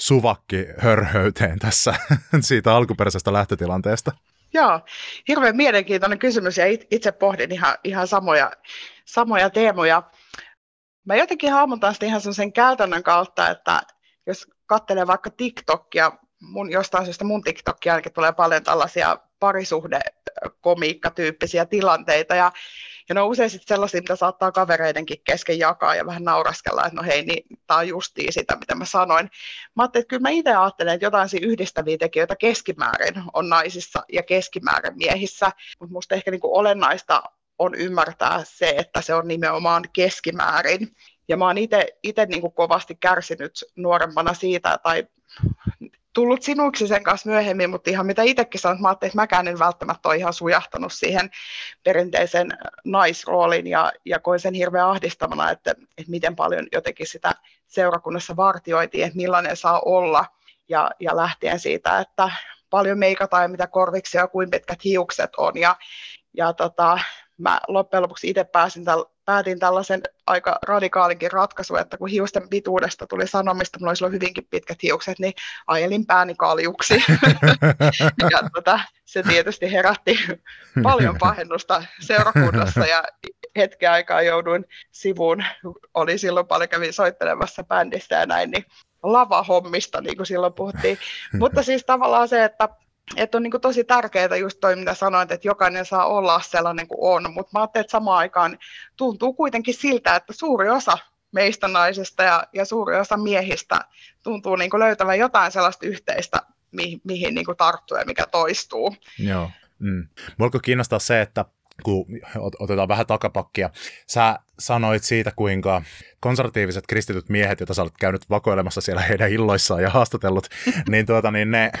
suvakki hörhöyteen tässä siitä alkuperäisestä lähtötilanteesta. Joo, hirveän mielenkiintoinen kysymys ja itse pohdin ihan, ihan samoja, samoja teemoja. Mä jotenkin hahmotan sitä ihan sen käytännön kautta, että jos katselee vaikka TikTokia, mun, jostain syystä mun TikTokin jälkeen tulee paljon tällaisia parisuhdekomiikkatyyppisiä tilanteita, ja, ja ne on usein sitten sellaisia, mitä saattaa kavereidenkin kesken jakaa ja vähän nauraskella, että no hei, niin tämä on justiin sitä, mitä mä sanoin. Mä ajattelin, että kyllä mä itse ajattelen, että jotain yhdistäviä tekijöitä keskimäärin on naisissa ja keskimäärin miehissä, mutta musta ehkä niin kuin olennaista on ymmärtää se, että se on nimenomaan keskimäärin. Ja mä oon itse niin kovasti kärsinyt nuorempana siitä, tai tullut sinuiksi sen kanssa myöhemmin, mutta ihan mitä itsekin sanoin, mä ajattelin, että mäkään en välttämättä ole ihan sujahtanut siihen perinteisen naisroolin ja, ja koin sen hirveän ahdistavana, että, että miten paljon jotenkin sitä seurakunnassa vartioitiin, että millainen saa olla ja, ja lähtien siitä, että paljon meikataan ja mitä korviksia ja kuinka pitkät hiukset on ja, ja tota, mä loppujen lopuksi itse pääsin täl, päätin tällaisen aika radikaalinkin ratkaisun, että kun hiusten pituudesta tuli sanomista, mulla olisi ollut hyvinkin pitkät hiukset, niin ajelin pääni kaljuksi. ja tota, se tietysti herätti paljon pahennusta seurakunnassa ja hetken aikaa jouduin sivuun. Oli silloin paljon kävin soittelemassa bändissä ja näin, niin lava-hommista, niin kuin silloin puhuttiin. Mutta siis tavallaan se, että että on niin tosi tärkeää just toi, mitä sanoit, että jokainen saa olla sellainen kuin on, mutta mä ajattelin, että samaan aikaan tuntuu kuitenkin siltä, että suuri osa meistä naisista ja, ja suuri osa miehistä tuntuu niin löytävän jotain sellaista yhteistä, mi, mihin niin tarttuu ja mikä toistuu. Joo. Mm. Mulla kiinnostaa se, että kun otetaan vähän takapakkia. Sä sanoit siitä, kuinka konservatiiviset kristityt miehet, joita sä olet käynyt vakoilemassa siellä heidän illoissaan ja haastatellut, niin, tuota, niin ne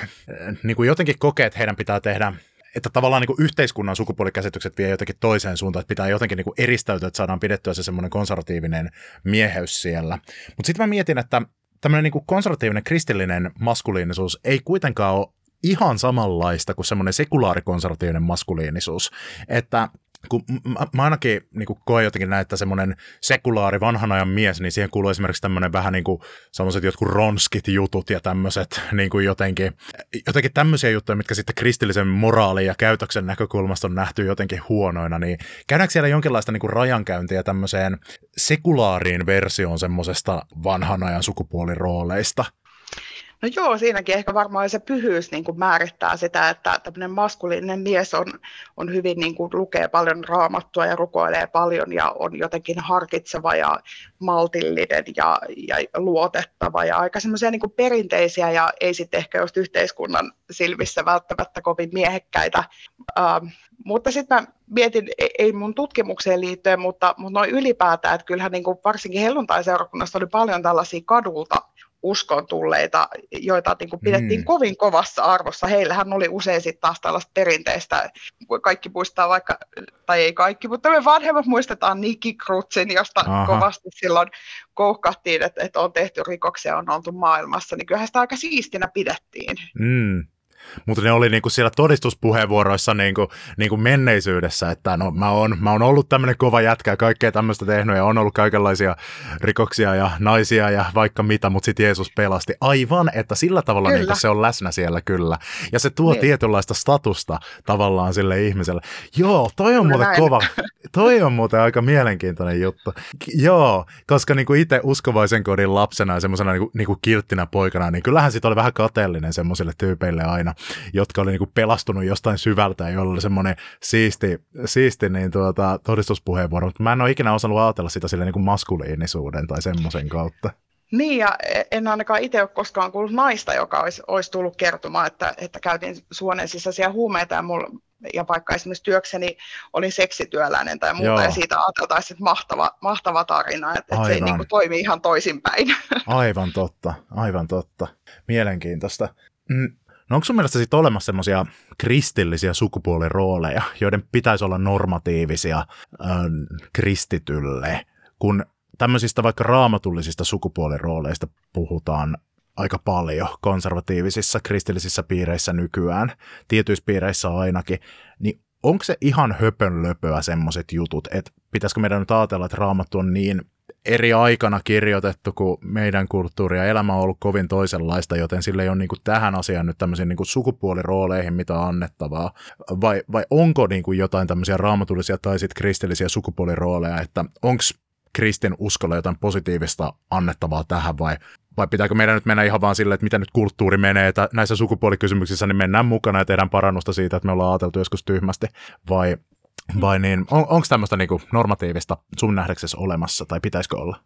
niin kuin jotenkin kokee, että heidän pitää tehdä että tavallaan niin kuin yhteiskunnan sukupuolikäsitykset vie jotenkin toiseen suuntaan, että pitää jotenkin niin kuin eristäytyä, että saadaan pidettyä se semmoinen konservatiivinen mieheys siellä. Mutta sitten mä mietin, että tämmöinen niin kuin konservatiivinen kristillinen maskuliinisuus ei kuitenkaan ole ihan samanlaista kuin semmoinen sekulaarikonservatiivinen maskuliinisuus. Että kun mä, mä ainakin niin kuin koen jotenkin näin, että semmoinen sekulaari vanhan ajan mies, niin siihen kuuluu esimerkiksi tämmöinen vähän niin kuin semmoiset jotkut ronskit jutut ja tämmöiset niin kuin jotenkin, jotenkin tämmöisiä juttuja, mitkä sitten kristillisen moraalin ja käytöksen näkökulmasta on nähty jotenkin huonoina, niin käydäänkö siellä jonkinlaista niin kuin rajankäyntiä tämmöiseen sekulaariin versioon semmoisesta vanhan ajan sukupuolirooleista? No joo, siinäkin ehkä varmaan se pyhyys niin kuin määrittää sitä, että tämmöinen maskuliininen mies on, on hyvin, niin kuin, lukee paljon raamattua ja rukoilee paljon ja on jotenkin harkitseva ja maltillinen ja, ja luotettava ja aika semmoisia niin perinteisiä ja ei sitten ehkä just yhteiskunnan silmissä välttämättä kovin miehekkäitä. Ähm, mutta sitten mä mietin, e, ei mun tutkimukseen liittyen, mutta, mutta noin ylipäätään, että kyllähän niin kuin varsinkin helluntai-seurakunnassa oli paljon tällaisia kadulta uskon tulleita, joita niin kuin pidettiin mm. kovin kovassa arvossa. Heillähän oli usein sitten taas tällaista perinteistä, kaikki muistaa vaikka, tai ei kaikki, mutta me vanhemmat muistetaan Nikki Krutsin, josta Aha. kovasti silloin kouhkattiin, että, että on tehty rikoksia, on oltu maailmassa, niin kyllähän sitä aika siistinä pidettiin. Mm mutta ne oli niinku siellä todistuspuheenvuoroissa niinku, niinku menneisyydessä, että no mä oon, mä oon ollut tämmöinen kova jätkä ja kaikkea tämmöistä tehnyt ja on ollut kaikenlaisia rikoksia ja naisia ja vaikka mitä, mutta sitten Jeesus pelasti. Aivan, että sillä tavalla niinku se on läsnä siellä kyllä. Ja se tuo niin. tietynlaista statusta tavallaan sille ihmiselle. Joo, toi on muuten kova, toi on muuten aika mielenkiintoinen juttu. Joo, koska niinku itse uskovaisen kodin lapsena ja semmoisena niinku, niinku kilttinä poikana, niin kyllähän sit oli vähän kateellinen semmoisille tyypeille aina, jotka oli niinku pelastunut jostain syvältä ja joilla oli semmoinen siisti, siisti niin tuota, todistuspuheenvuoro, mutta mä en ole ikinä osannut ajatella sitä sille niinku maskuliinisuuden tai semmoisen kautta. Niin, ja en ainakaan itse ole koskaan kuullut naista, joka olisi, olisi tullut kertomaan, että, että käytin suonen sisäisiä huumeita ja, mulla, ja vaikka esimerkiksi työkseni olin seksityöläinen tai muuta, Joo. ja siitä ajateltaisiin, että mahtava, mahtava tarina, että, että se ei niin kuin, toimi ihan toisinpäin. Aivan totta, aivan totta. Mielenkiintoista. Mm, No onko sun mielestä sitten olemassa semmoisia kristillisiä sukupuolirooleja, joiden pitäisi olla normatiivisia äh, kristitylle, kun tämmöisistä vaikka raamatullisista sukupuolirooleista puhutaan aika paljon konservatiivisissa kristillisissä piireissä nykyään, tietyissä piireissä ainakin, niin onko se ihan höpönlöpöä semmoiset jutut, että pitäisikö meidän nyt ajatella, että raamattu on niin eri aikana kirjoitettu, kun meidän kulttuuri ja elämä on ollut kovin toisenlaista, joten sille ei ole niin kuin tähän asiaan nyt tämmöisiin niin sukupuolirooleihin mitä annettavaa, vai, vai onko niin kuin jotain tämmöisiä raamatullisia tai sitten kristillisiä sukupuolirooleja, että onko kristin uskolla jotain positiivista annettavaa tähän vai, vai pitääkö meidän nyt mennä ihan vaan silleen, että miten nyt kulttuuri menee, että näissä sukupuolikysymyksissä niin mennään mukana ja tehdään parannusta siitä, että me ollaan ajateltu joskus tyhmästi, vai vai niin, on, onko tämmöistä niinku normatiivista sun nähdäksesi olemassa, tai pitäisikö olla?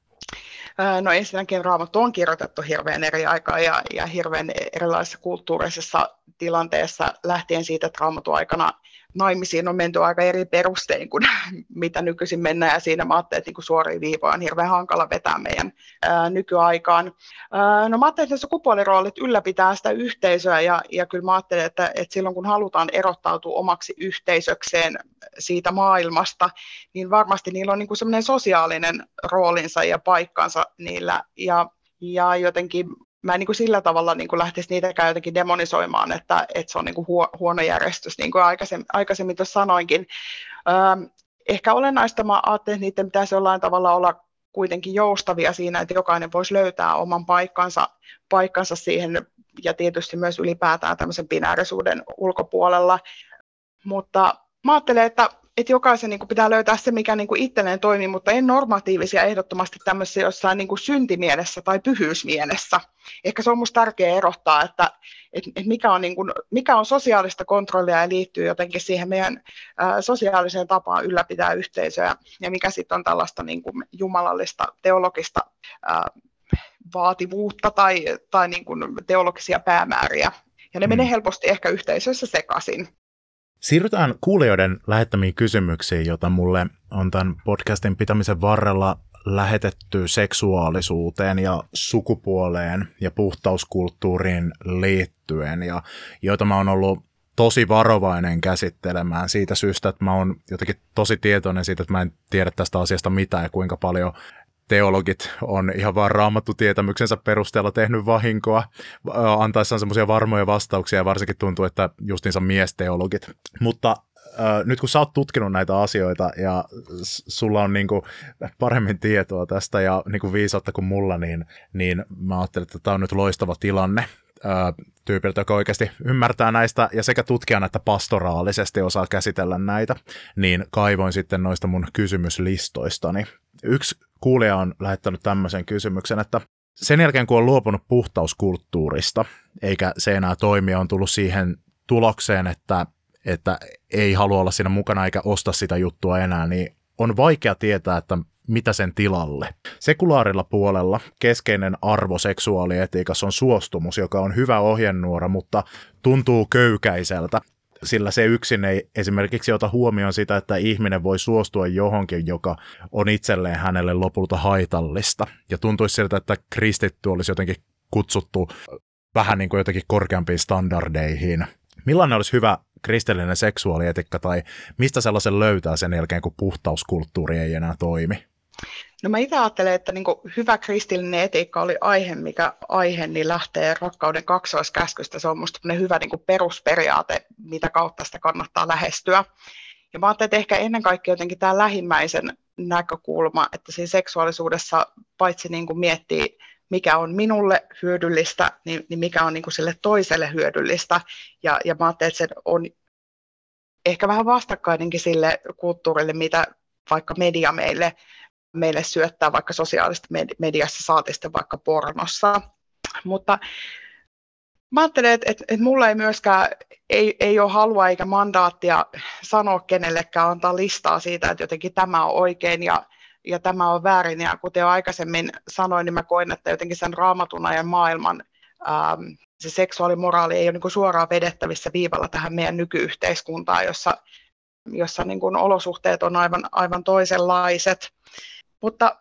No ensinnäkin raamattu on kirjoitettu hirveän eri aikaa ja, ja hirveän erilaisessa kulttuurisessa tilanteessa lähtien siitä, että raamatun aikana naimisiin on menty aika eri perustein kuin mitä nykyisin mennään, ja siinä mä ajattelin, että niin suoria viivoja on hirveän hankala vetää meidän ää, nykyaikaan. Ää, no mä ajattelin, että sukupuoliroolit ylläpitää sitä yhteisöä, ja, ja kyllä mä ajattelen, että, että silloin kun halutaan erottautua omaksi yhteisökseen siitä maailmasta, niin varmasti niillä on niin semmoinen sosiaalinen roolinsa ja paikkansa niillä, ja ja jotenkin mä en niin kuin sillä tavalla niin kuin lähtisi niitäkään jotenkin demonisoimaan, että, että se on niin kuin huono järjestys, niin kuin aikaisemmin, aikaisemmin tuossa sanoinkin. Ähm, ehkä olennaista mä ajattelen, että niiden pitäisi jollain tavalla olla kuitenkin joustavia siinä, että jokainen voisi löytää oman paikkansa, paikkansa siihen ja tietysti myös ylipäätään tämmöisen binäärisuuden ulkopuolella. Mutta mä ajattelen, että että jokaisen niin kuin pitää löytää se, mikä niin kuin itselleen toimii, mutta en normatiivisia ehdottomasti tämmöisessä jossain niin kuin syntimielessä tai pyhyysmielessä. Ehkä se on minusta tärkeää erottaa, että, että, että mikä, on niin kuin, mikä on sosiaalista kontrollia ja liittyy jotenkin siihen meidän ää, sosiaaliseen tapaan ylläpitää yhteisöä, ja mikä sitten on tällaista niin kuin jumalallista teologista ää, vaativuutta tai, tai niin kuin teologisia päämääriä. Ja ne mm. menee helposti ehkä yhteisössä sekaisin. Siirrytään kuulijoiden lähettämiin kysymyksiin, joita mulle on tämän podcastin pitämisen varrella lähetetty seksuaalisuuteen ja sukupuoleen ja puhtauskulttuuriin liittyen, ja joita mä oon ollut tosi varovainen käsittelemään siitä syystä, että mä oon jotenkin tosi tietoinen siitä, että mä en tiedä tästä asiasta mitään ja kuinka paljon teologit on ihan vaan raamattutietämyksensä perusteella tehnyt vahinkoa antaessaan semmoisia varmoja vastauksia ja varsinkin tuntuu, että justiinsa miesteologit. Mutta äh, nyt kun sä oot tutkinut näitä asioita ja sulla on niin kuin paremmin tietoa tästä ja niin kuin viisautta kuin mulla, niin, niin mä ajattelin, että tämä on nyt loistava tilanne tyypiltä, joka oikeasti ymmärtää näistä ja sekä tutkijana että pastoraalisesti osaa käsitellä näitä, niin kaivoin sitten noista mun kysymyslistoistani. Yksi kuulija on lähettänyt tämmöisen kysymyksen, että sen jälkeen kun on luopunut puhtauskulttuurista, eikä se enää toimi, on tullut siihen tulokseen, että, että ei halua olla siinä mukana eikä osta sitä juttua enää, niin on vaikea tietää, että mitä sen tilalle. Sekulaarilla puolella keskeinen arvo seksuaalietiikassa on suostumus, joka on hyvä ohjenuora, mutta tuntuu köykäiseltä sillä se yksin ei esimerkiksi ota huomioon sitä, että ihminen voi suostua johonkin, joka on itselleen hänelle lopulta haitallista. Ja tuntuisi siltä, että kristitty olisi jotenkin kutsuttu vähän niin kuin jotenkin korkeampiin standardeihin. Millainen olisi hyvä kristillinen seksuaalietikka tai mistä sellaisen löytää sen jälkeen, kun puhtauskulttuuri ei enää toimi? No mä itse ajattelen, että niin hyvä kristillinen etiikka oli aihe, mikä aihe niin lähtee rakkauden kaksoiskäskystä. Se on minusta hyvä niin perusperiaate, mitä kautta sitä kannattaa lähestyä. Ja mä ajattelen, että ehkä ennen kaikkea jotenkin tämä lähimmäisen näkökulma, että siinä seksuaalisuudessa paitsi niin miettii, mikä on minulle hyödyllistä, niin, niin mikä on niin sille toiselle hyödyllistä. Ja, ja mä ajattelen, että se on ehkä vähän vastakkainenkin sille kulttuurille, mitä vaikka media meille meille syöttää vaikka sosiaalisessa mediassa, saati sitten vaikka pornossa. Mutta mä ajattelen, että, että, että mulla ei myöskään ei, ei ole halua eikä mandaattia sanoa kenellekään, antaa listaa siitä, että jotenkin tämä on oikein ja, ja tämä on väärin. Ja kuten jo aikaisemmin sanoin, niin mä koen, että jotenkin sen raamatun ajan maailman ähm, se seksuaalimoraali ei ole niin suoraan vedettävissä viivalla tähän meidän nykyyhteiskuntaan, jossa, jossa niin kuin olosuhteet on aivan, aivan toisenlaiset. Mutta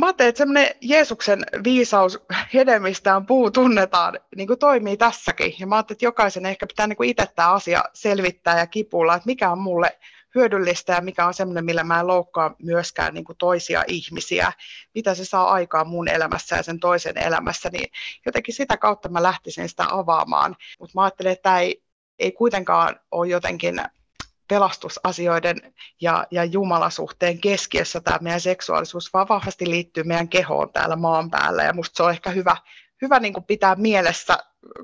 mä ajattelin, että semmoinen Jeesuksen viisaus hedelmistään puu tunnetaan, niin kuin toimii tässäkin. Ja mä ajattelin, että jokaisen ehkä pitää niin kuin itse tämä asia selvittää ja kipulla, että mikä on mulle hyödyllistä ja mikä on semmoinen, millä mä en loukkaa myöskään niin kuin toisia ihmisiä, mitä se saa aikaa mun elämässä ja sen toisen elämässä, niin jotenkin sitä kautta mä lähtisin sitä avaamaan. Mutta mä ajattelin, että tämä ei, ei kuitenkaan ole jotenkin pelastusasioiden ja, ja jumalasuhteen keskiössä tämä meidän seksuaalisuus, vaan vahvasti liittyy meidän kehoon täällä maan päällä. Ja musta se on ehkä hyvä, hyvä niin kuin pitää mielessä,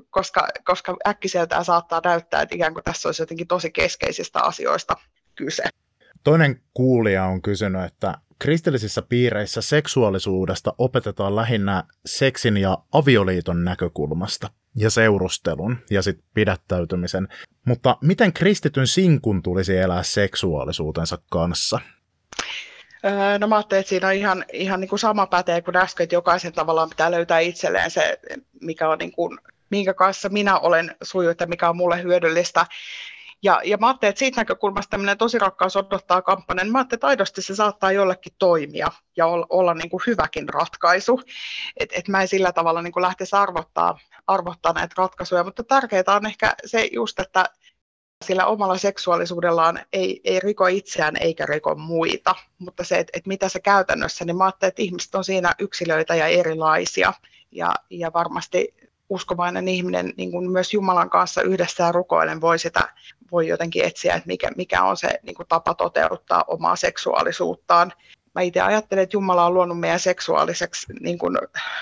koska, koska äkkiseltään saattaa näyttää, että ikään kuin tässä olisi jotenkin tosi keskeisistä asioista kyse. Toinen kuulija on kysynyt, että kristillisissä piireissä seksuaalisuudesta opetetaan lähinnä seksin ja avioliiton näkökulmasta ja seurustelun ja sitten pidättäytymisen. Mutta miten kristityn sinkun tulisi elää seksuaalisuutensa kanssa? No mä ajattelin, että siinä on ihan, ihan niin kuin sama pätee kuin äsken, että jokaisen tavallaan pitää löytää itselleen se, mikä on niin kuin, minkä kanssa minä olen suju, että mikä on mulle hyödyllistä. Ja, ja mä ajattelin, että siitä näkökulmasta tämmöinen tosi rakkaus odottaa kampanja, niin mä ajattelin, että aidosti se saattaa jollekin toimia ja olla, olla niin kuin hyväkin ratkaisu. Että et mä en sillä tavalla niin kuin lähtisi arvottaa, arvottaa näitä ratkaisuja, mutta tärkeää on ehkä se just, että sillä omalla seksuaalisuudellaan ei, ei riko itseään eikä riko muita, mutta se, että, että mitä se käytännössä, niin mä ajattelin, että ihmiset on siinä yksilöitä ja erilaisia, ja, ja varmasti uskovainen ihminen niin kuin myös Jumalan kanssa yhdessä ja rukoilen voi sitä voi jotenkin etsiä, että mikä, mikä on se niin kuin tapa toteuttaa omaa seksuaalisuuttaan. Mä itse ajattelen, että Jumala on luonut meidän seksuaaliseksi niin kuin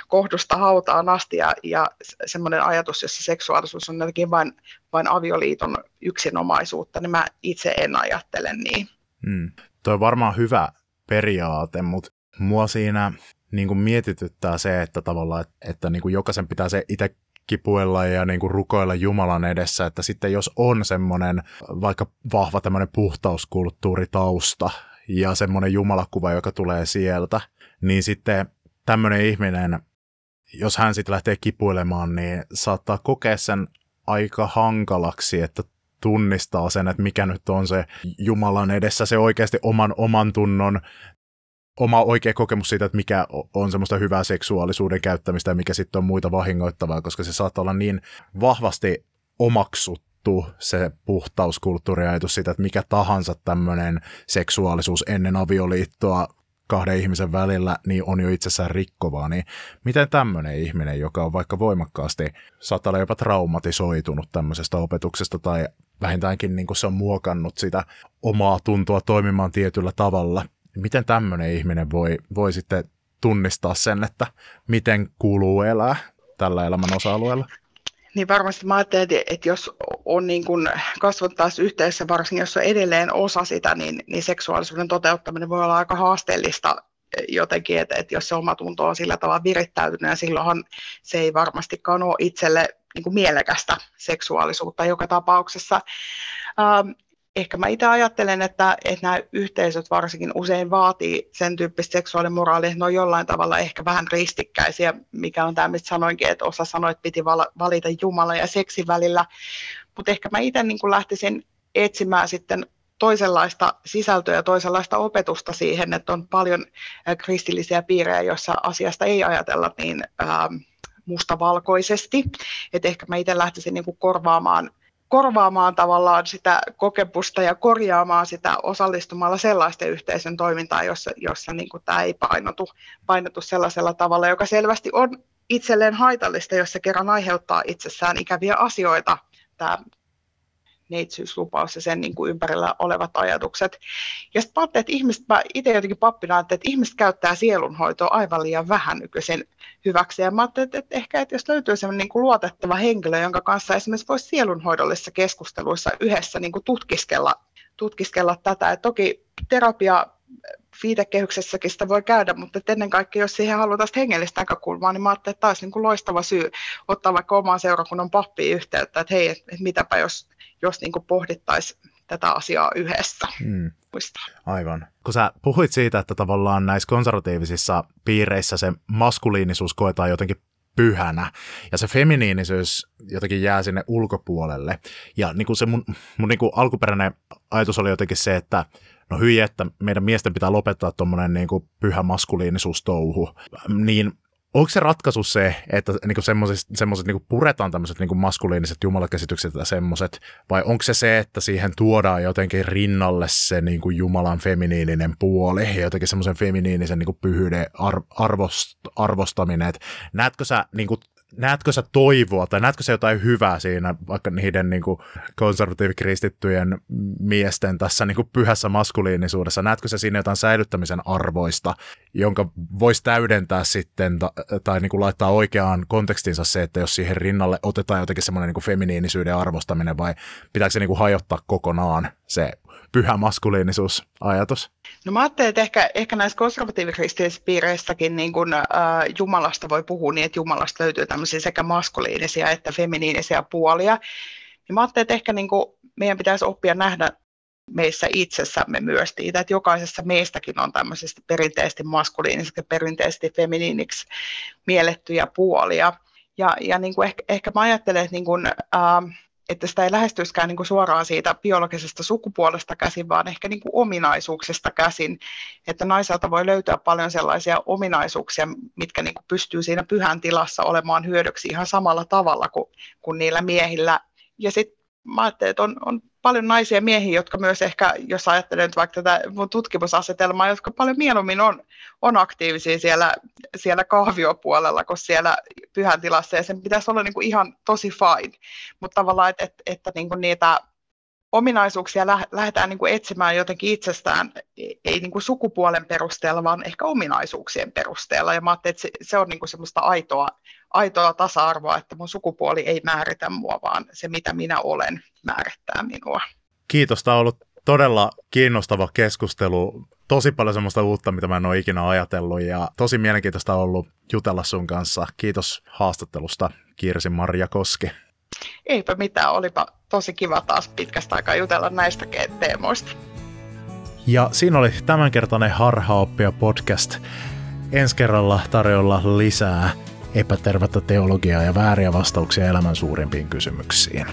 kohdusta hautaan asti ja, ja semmoinen ajatus, jossa seksuaalisuus on jotenkin vain, vain avioliiton yksinomaisuutta, niin mä itse en ajattele niin. Mm. Tuo on varmaan hyvä periaate, mutta mua siinä niin kuin mietityttää se, että tavallaan, että, että niin kuin jokaisen pitää se itse kipuella ja niin kuin rukoilla Jumalan edessä, että sitten jos on semmoinen vaikka vahva tämmöinen puhtauskulttuuritausta ja semmoinen jumalakuva, joka tulee sieltä, niin sitten tämmöinen ihminen, jos hän sitten lähtee kipuilemaan, niin saattaa kokea sen aika hankalaksi, että tunnistaa sen, että mikä nyt on se Jumalan edessä se oikeasti oman oman tunnon oma oikea kokemus siitä, että mikä on semmoista hyvää seksuaalisuuden käyttämistä ja mikä sitten on muita vahingoittavaa, koska se saattaa olla niin vahvasti omaksuttu se puhtauskulttuuriajatus siitä, että mikä tahansa tämmöinen seksuaalisuus ennen avioliittoa kahden ihmisen välillä, niin on jo itsessään rikkovaa, niin miten tämmöinen ihminen, joka on vaikka voimakkaasti, saattaa olla jopa traumatisoitunut tämmöisestä opetuksesta tai vähintäänkin niin kuin se on muokannut sitä omaa tuntoa toimimaan tietyllä tavalla, miten tämmöinen ihminen voi, voi sitten tunnistaa sen, että miten kuuluu elää tällä elämän osa-alueella? Niin varmasti mä ajattelen, että jos on niin kuin kasvanut taas yhteisössä, varsinkin jos on edelleen osa sitä, niin, niin seksuaalisuuden toteuttaminen voi olla aika haasteellista jotenkin, että, että jos se oma tunto on sillä tavalla virittäytynyt, ja silloinhan se ei varmastikaan ole itselle niin kuin mielekästä seksuaalisuutta joka tapauksessa. Ähm, ehkä mä itse ajattelen, että, että nämä yhteisöt varsinkin usein vaatii sen tyyppistä seksuaalimoraalia, että ne on jollain tavalla ehkä vähän ristikkäisiä, mikä on tämä, mistä sanoinkin, että osa sanoi, että piti valita Jumala ja seksi välillä, mutta ehkä mä itse niin lähtisin etsimään sitten toisenlaista sisältöä ja toisenlaista opetusta siihen, että on paljon kristillisiä piirejä, joissa asiasta ei ajatella niin ää, mustavalkoisesti. että ehkä mä itse lähtisin niin kuin korvaamaan korvaamaan tavallaan sitä kokemusta ja korjaamaan sitä osallistumalla sellaisten yhteisön toimintaan, jossa, jossa niin kuin tämä ei painotu, painotu sellaisella tavalla, joka selvästi on itselleen haitallista, jos se kerran aiheuttaa itsessään ikäviä asioita, tämä neitsyyslupaus ja sen niin kuin ympärillä olevat ajatukset. Ja sitten ajattelin, että ihmiset, mä itse jotenkin pappina että ihmiset käyttää sielunhoitoa aivan liian vähän nykyisin hyväksi. Ja mä ajattelin, että, että ehkä että jos löytyy sellainen niin kuin luotettava henkilö, jonka kanssa esimerkiksi voisi sielunhoidollisissa keskusteluissa yhdessä niin kuin tutkiskella, tutkiskella tätä. Et toki terapia viitekehyksessäkin sitä voi käydä, mutta ennen kaikkea, jos siihen halutaan hengellistä näkökulmaa, niin mä ajattelin, että tämä olisi niin kuin loistava syy ottaa vaikka omaan seurakunnan pappiin yhteyttä, että hei, että mitäpä jos, jos niin pohdittaisiin tätä asiaa yhdessä. Hmm. Aivan. Kun sä puhuit siitä, että tavallaan näissä konservatiivisissa piireissä se maskuliinisuus koetaan jotenkin pyhänä. Ja se feminiinisyys jotenkin jää sinne ulkopuolelle. Ja niin kuin se mun, mun niin kuin alkuperäinen ajatus oli jotenkin se, että no hyi, että meidän miesten pitää lopettaa tuommoinen niin kuin pyhä maskuliinisuustouhu. Niin onko se ratkaisu se, että niinku semmoiset niinku puretaan tämmöiset niinku maskuliiniset jumalakäsitykset ja semmoiset, vai onko se se, että siihen tuodaan jotenkin rinnalle se niinku Jumalan feminiininen puoli ja jotenkin semmoisen feminiinisen niinku pyhyyden ar- arvost- arvostaminen, että näetkö sä niinku näetkö sä toivoa tai näetkö sä jotain hyvää siinä vaikka niiden niin konservatiivikristittyjen miesten tässä niin kuin pyhässä maskuliinisuudessa? Näetkö sä siinä jotain säilyttämisen arvoista, jonka voisi täydentää sitten ta, tai niin kuin laittaa oikeaan kontekstinsa se, että jos siihen rinnalle otetaan jotenkin semmoinen niin feminiinisyyden arvostaminen vai pitääkö se niin kuin hajottaa kokonaan se pyhä maskuliinisuusajatus? No mä ajattelin, että ehkä, ehkä näissä konservatiivikristillisissä piireissäkin niin kun, äh, Jumalasta voi puhua niin, että Jumalasta löytyy tämmöisiä sekä maskuliinisia että feminiinisiä puolia. Niin mä ajattelin, että ehkä niin kun meidän pitäisi oppia nähdä meissä itsessämme myös siitä, että jokaisessa meistäkin on tämmöisesti perinteisesti maskuliinisiksi ja perinteisesti feminiiniksi miellettyjä puolia. Ja, ja niin kuin ehkä, ehkä mä ajattelen, että niin kuin, äh, että sitä ei lähestyiskään niin kuin suoraan siitä biologisesta sukupuolesta käsin, vaan ehkä niin kuin ominaisuuksista käsin. Että naiselta voi löytyä paljon sellaisia ominaisuuksia, mitkä niin kuin pystyy siinä pyhän tilassa olemaan hyödyksi ihan samalla tavalla kuin, kuin niillä miehillä. Ja sitten mä ajattelin, että on, on paljon naisia miehiä, jotka myös ehkä, jos ajattelen vaikka tätä mun tutkimusasetelmaa, jotka paljon mieluummin on, on aktiivisia siellä, siellä kahviopuolella kuin siellä pyhän tilassa, ja sen pitäisi olla niin kuin ihan tosi fine. Mutta tavallaan, että, että, että niin kuin niitä ominaisuuksia lähdetään niin kuin etsimään jotenkin itsestään, ei niin kuin sukupuolen perusteella, vaan ehkä ominaisuuksien perusteella. Ja mä ajattelin, että se, se on niin kuin semmoista aitoa, aitoa tasa-arvoa, että mun sukupuoli ei määritä mua, vaan se mitä minä olen määrittää minua. Kiitos, tämä on ollut todella kiinnostava keskustelu. Tosi paljon semmoista uutta, mitä mä en ole ikinä ajatellut ja tosi mielenkiintoista on ollut jutella sun kanssa. Kiitos haastattelusta Kirsi Marja Koski. Eipä mitään, olipa tosi kiva taas pitkästä aikaa jutella näistä teemoista. Ja siinä oli tämänkertainen Harhaoppia podcast. Ensi kerralla tarjolla lisää epätervettä teologiaa ja vääriä vastauksia elämän suurimpiin kysymyksiin.